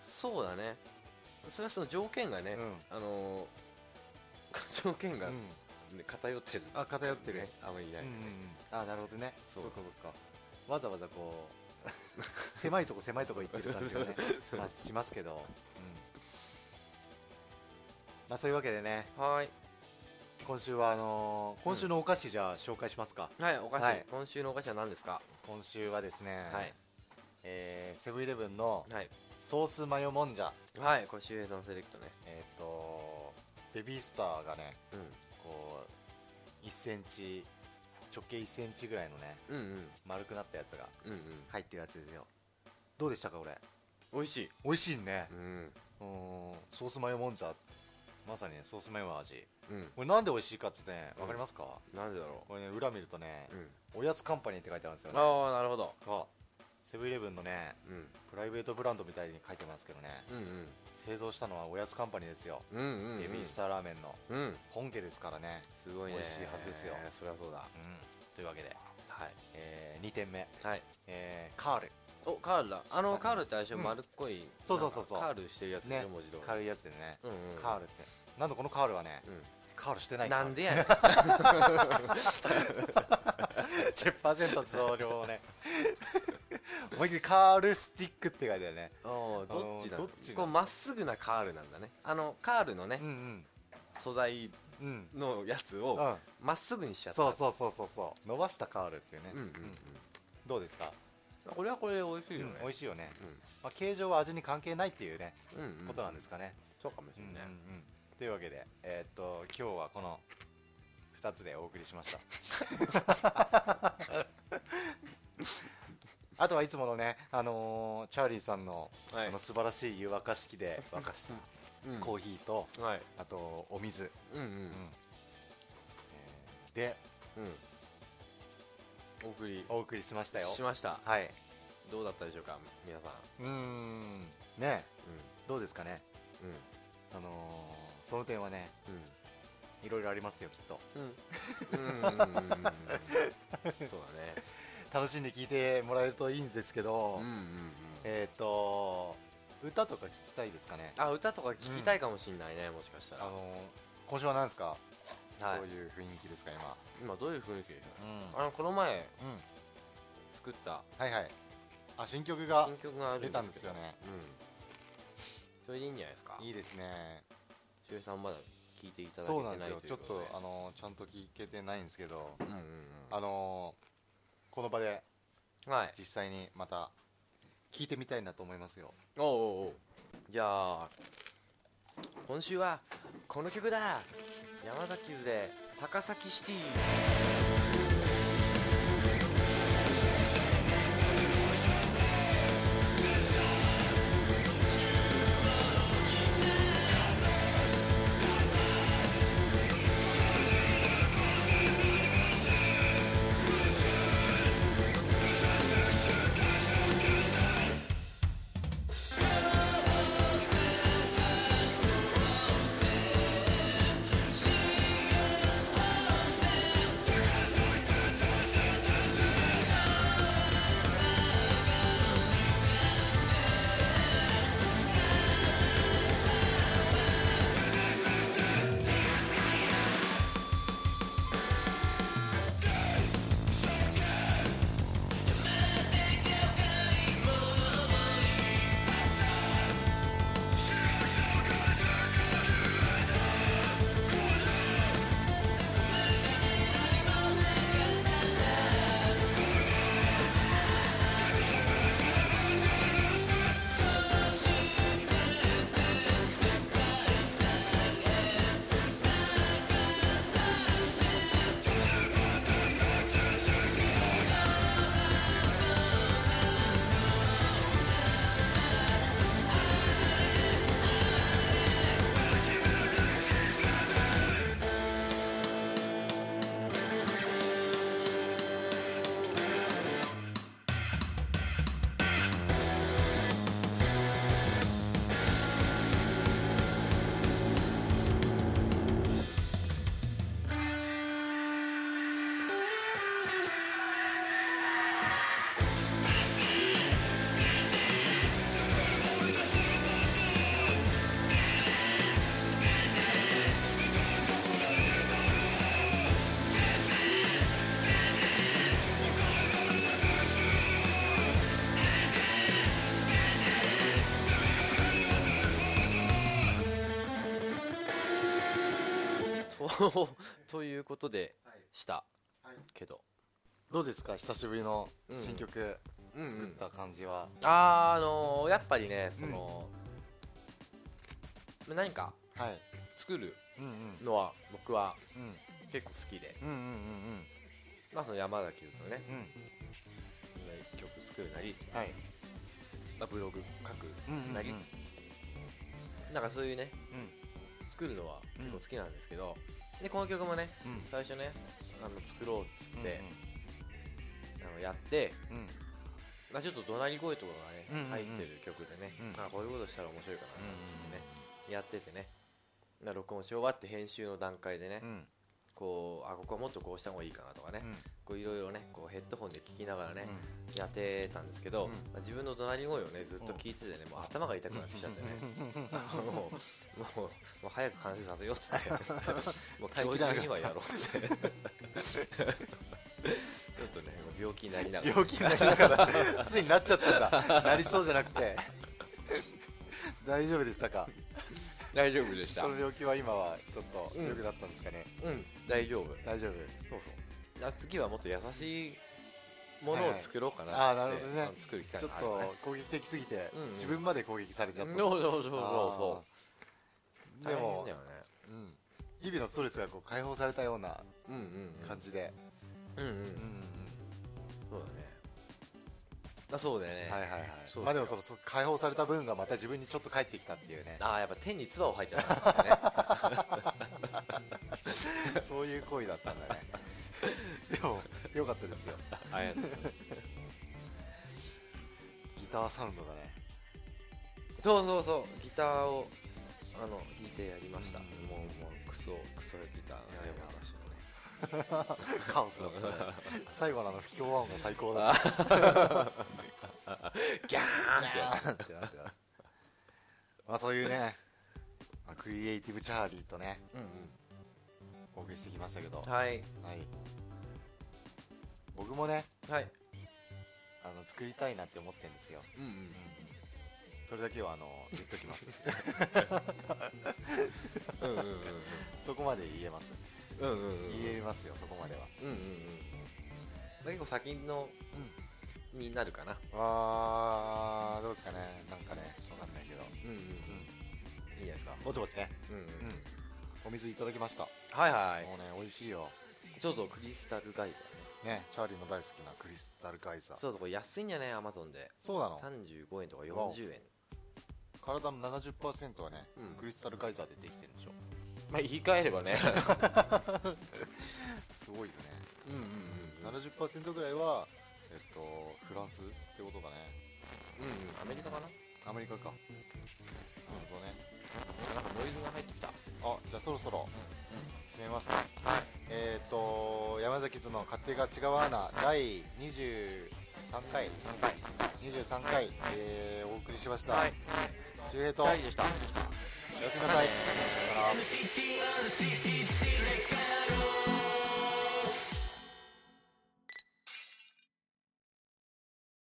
そうだね。それはその条件がね、うん。あのー *laughs* 条件が、うんね偏ってる。あ偏ってるね。あんまりいない、うんうんうん。あなるほどね。そっかそっか。わざわざこう *laughs* 狭いとこ狭いとこ行ってる感じがね *laughs* まあしますけど、うん、まあそういうわけでね。はーい。今週はあのー今週のお菓子じゃあ紹介しますか、はいお菓子、はい。今週のお菓子は何ですか？今週はですね、はい。えーセブンイレブンのはい。ソースマヨもんじゃ。はいこれ周平さんセレクトね。えっ、とベビースターがねうこう1センチ直径1センチぐらいのねんうんうん。丸くなったやつがうんうん。入ってるやつですよ。どうでしたかこれ？美味しい。美味しいね。うん。うん。ソースマヨもんじゃ。まさにねソースマヨ味。うん。これなんで美味しいかっつってね分かりますか、なんでだろこれね裏見るとねう、うん。おやつカンパニーって書いてあるんですよね。ああなるほど。がセブンイレブンのねうん。プライベートブランドみたいに書いてますけどね。うん製造したのはおやつカンパニーですよ、うんうんうんうん。ベビースターラーメンのうん。本家ですからね。すごいね。美味しいはずですよ。そりゃそうだ。うん。というわけで、はい。え2点目、はい。えーカール。おカールだ。あのカールって相性うん丸っこいそうそうそうそう。なんかカールしてるやつねょ文字通り軽いやつでね、うんうんカールって。なんでこのカールはね、うカールしてない。なんでやねん *laughs* 10%増量をね。思いっきりカールスティックって書いてあるね。おーどっちだ？どっちだ？こうまっすぐなカールなんだね。あのカールのねうんうん。素材うん。のやつをうん。まっすぐにしちゃった。そうそうそうそうそう。伸ばしたカールっていうね、うんうんどうですか、うんこれはこれで美味しいよね。うん美味しいよね、うん。まあ、形状は味に関係ないっていうね、うんうんうん。ことなんですかね、そうかもしうんれない。うんうん。というわけでえーっと今日はこの2つでお送りしました。*laughs* あとはいつものね、あのーチャーリーさんの,、はい。あの素晴らしい湯沸かし器で沸かしたうん。コーヒーと、はい。あとお水、うんうん。うん。えーでうん。お送り。お送りしましたよ。しました。はい。どうだったでしょうか皆さん。うーん。ね。どうですかね。うん。あのーその点はねいろいろありますよきっと。うん。うん。うん。うん。うん。うん。うん。そうだね楽しんで聞いてもらえるといいんですけど、うん。うん。うん。えっ、と歌とか聞きたいですかね？あ歌とか聞きたいかもしんないねもしかしたら。あのー今週は何ですか、はい。どういう雰囲気ですか今？今どういう雰囲気？うん、あのこの前うん、作った。はいはい。あ新曲が新曲が出たんですよね。うん。それでいいんじゃないですか？いいですね。しゅうさんまだ聞いていただけそうてなんですよ。ちょっとあのーちゃんと聞けてないんですけどうんうんあのーこの場で実際にまた聞いてみたいなと思いますよ。おうおうおう。じゃあ今週はこの曲だ。山崎図で高崎シティ「と *laughs* ということでした。はいけど。どうですか？久しぶりのうん。新曲うん。うん作った感じは、あーあのーやっぱりねその、何かはい。作るうんうん。のは僕はうん。結構好きで。うんうんうんまあその山崎ねうん。うん曲作るなり、はい。まあ、ブログ書くうんうんうん。なり、なんかそういうねうん作るのは結構好きなんですけど、でこの曲もねうん。最初ねあの作ろうっつうんって、あのやって、うん。うんまあ、ちょっと怒鳴り声とかがね、うんうんうん。入ってる曲でね、うんあこういうことしたら面白いかなっつってね、やっててね。まあ録音し終わって編集の段階でね、うんこうあここはもっとこうした方がいいかなとかね、うん。ここういろいろねこうヘッドホンで聞きながらね、うやってたんですけど、うん。まあ、自分の怒鳴り声をねずっと聞いててね。もう頭が痛くなってきちゃってね。もうもうもう早く完成させようっつって。*laughs* もう今日中にはやろうって。*laughs* ちょっとねもう病気になりながら。病気になりながら。*laughs* ついになっちゃったんだ。なりそうじゃなくて。大丈夫でしたか？大丈夫でした。その病気は今はちょっとうん。良くなったんですかね、うん。大丈夫。大丈夫？そうそうあ次はもっと優しいものを作ろうかなはいはい。あーなるほどね。作る機会ちょっと攻撃的すぎて、うんうん。自分まで攻撃されちゃった、そうそうそうそう。でもね。うん、日々のストレスがこう解放されたようなうんうんうん。感じで、うん。うんうんうん。そうだねあそうだよね、はいはいはい。まあでもそのそ解放された分がまた自分にちょっと返ってきたっていうね。*laughs* ああやっぱ天に唾を吐いちゃったんだよね。*laughs* そういう行為だったんだね。*laughs* でも良かったですよ。ありがとうございます。ギターサウンドがね。そうそうそう。ギターをあの弾いてやりました、うんもうもうクソクソギターカオスだね。最後のあの不協和音が最高だ *laughs* ったギャーンってなってた。まあそういうね、まあ、クリエイティブチャーリーとねうんお送りしてきましたけど、うんはい。はい、僕もねはい。あの作りたいなって思ってるんですよ。うんうん。それだけはあの言っときます。*laughs* うんうんうん。そこまで言えますうんうんうん。言えますよそこまでは。うんうんうん。結構先の、になるかな。あーどうですかね。なんかねわかんないけど。うんうんうん。いいじゃないですか。ぼちぼちね。うんうん。うん。お水いただきました。はいはいもうね美味しいよ。ちょっとクリスタルガイガー。ねねチャーリーの大好きなクリスタルガイザー。そうそうこれ安いんじゃねアマゾンで。そうなの。35円とか40円。体の70%はね、うん。クリスタルガイザーでできてるんでしょまあ言い換えればね。*laughs* すごいよね。うんうんうんうん。70%ぐらいはえっとフランスってことかね。うんアメリカかな？アメリカか。なるほどね。なんかノイズが入ってきた。あじゃあそろそろ。締めますか。はい。えっ、と山崎図の勝手が違うアナ第23回。3回。23回、えーお送りしました、はい。周平と。でしたおやすみなさい、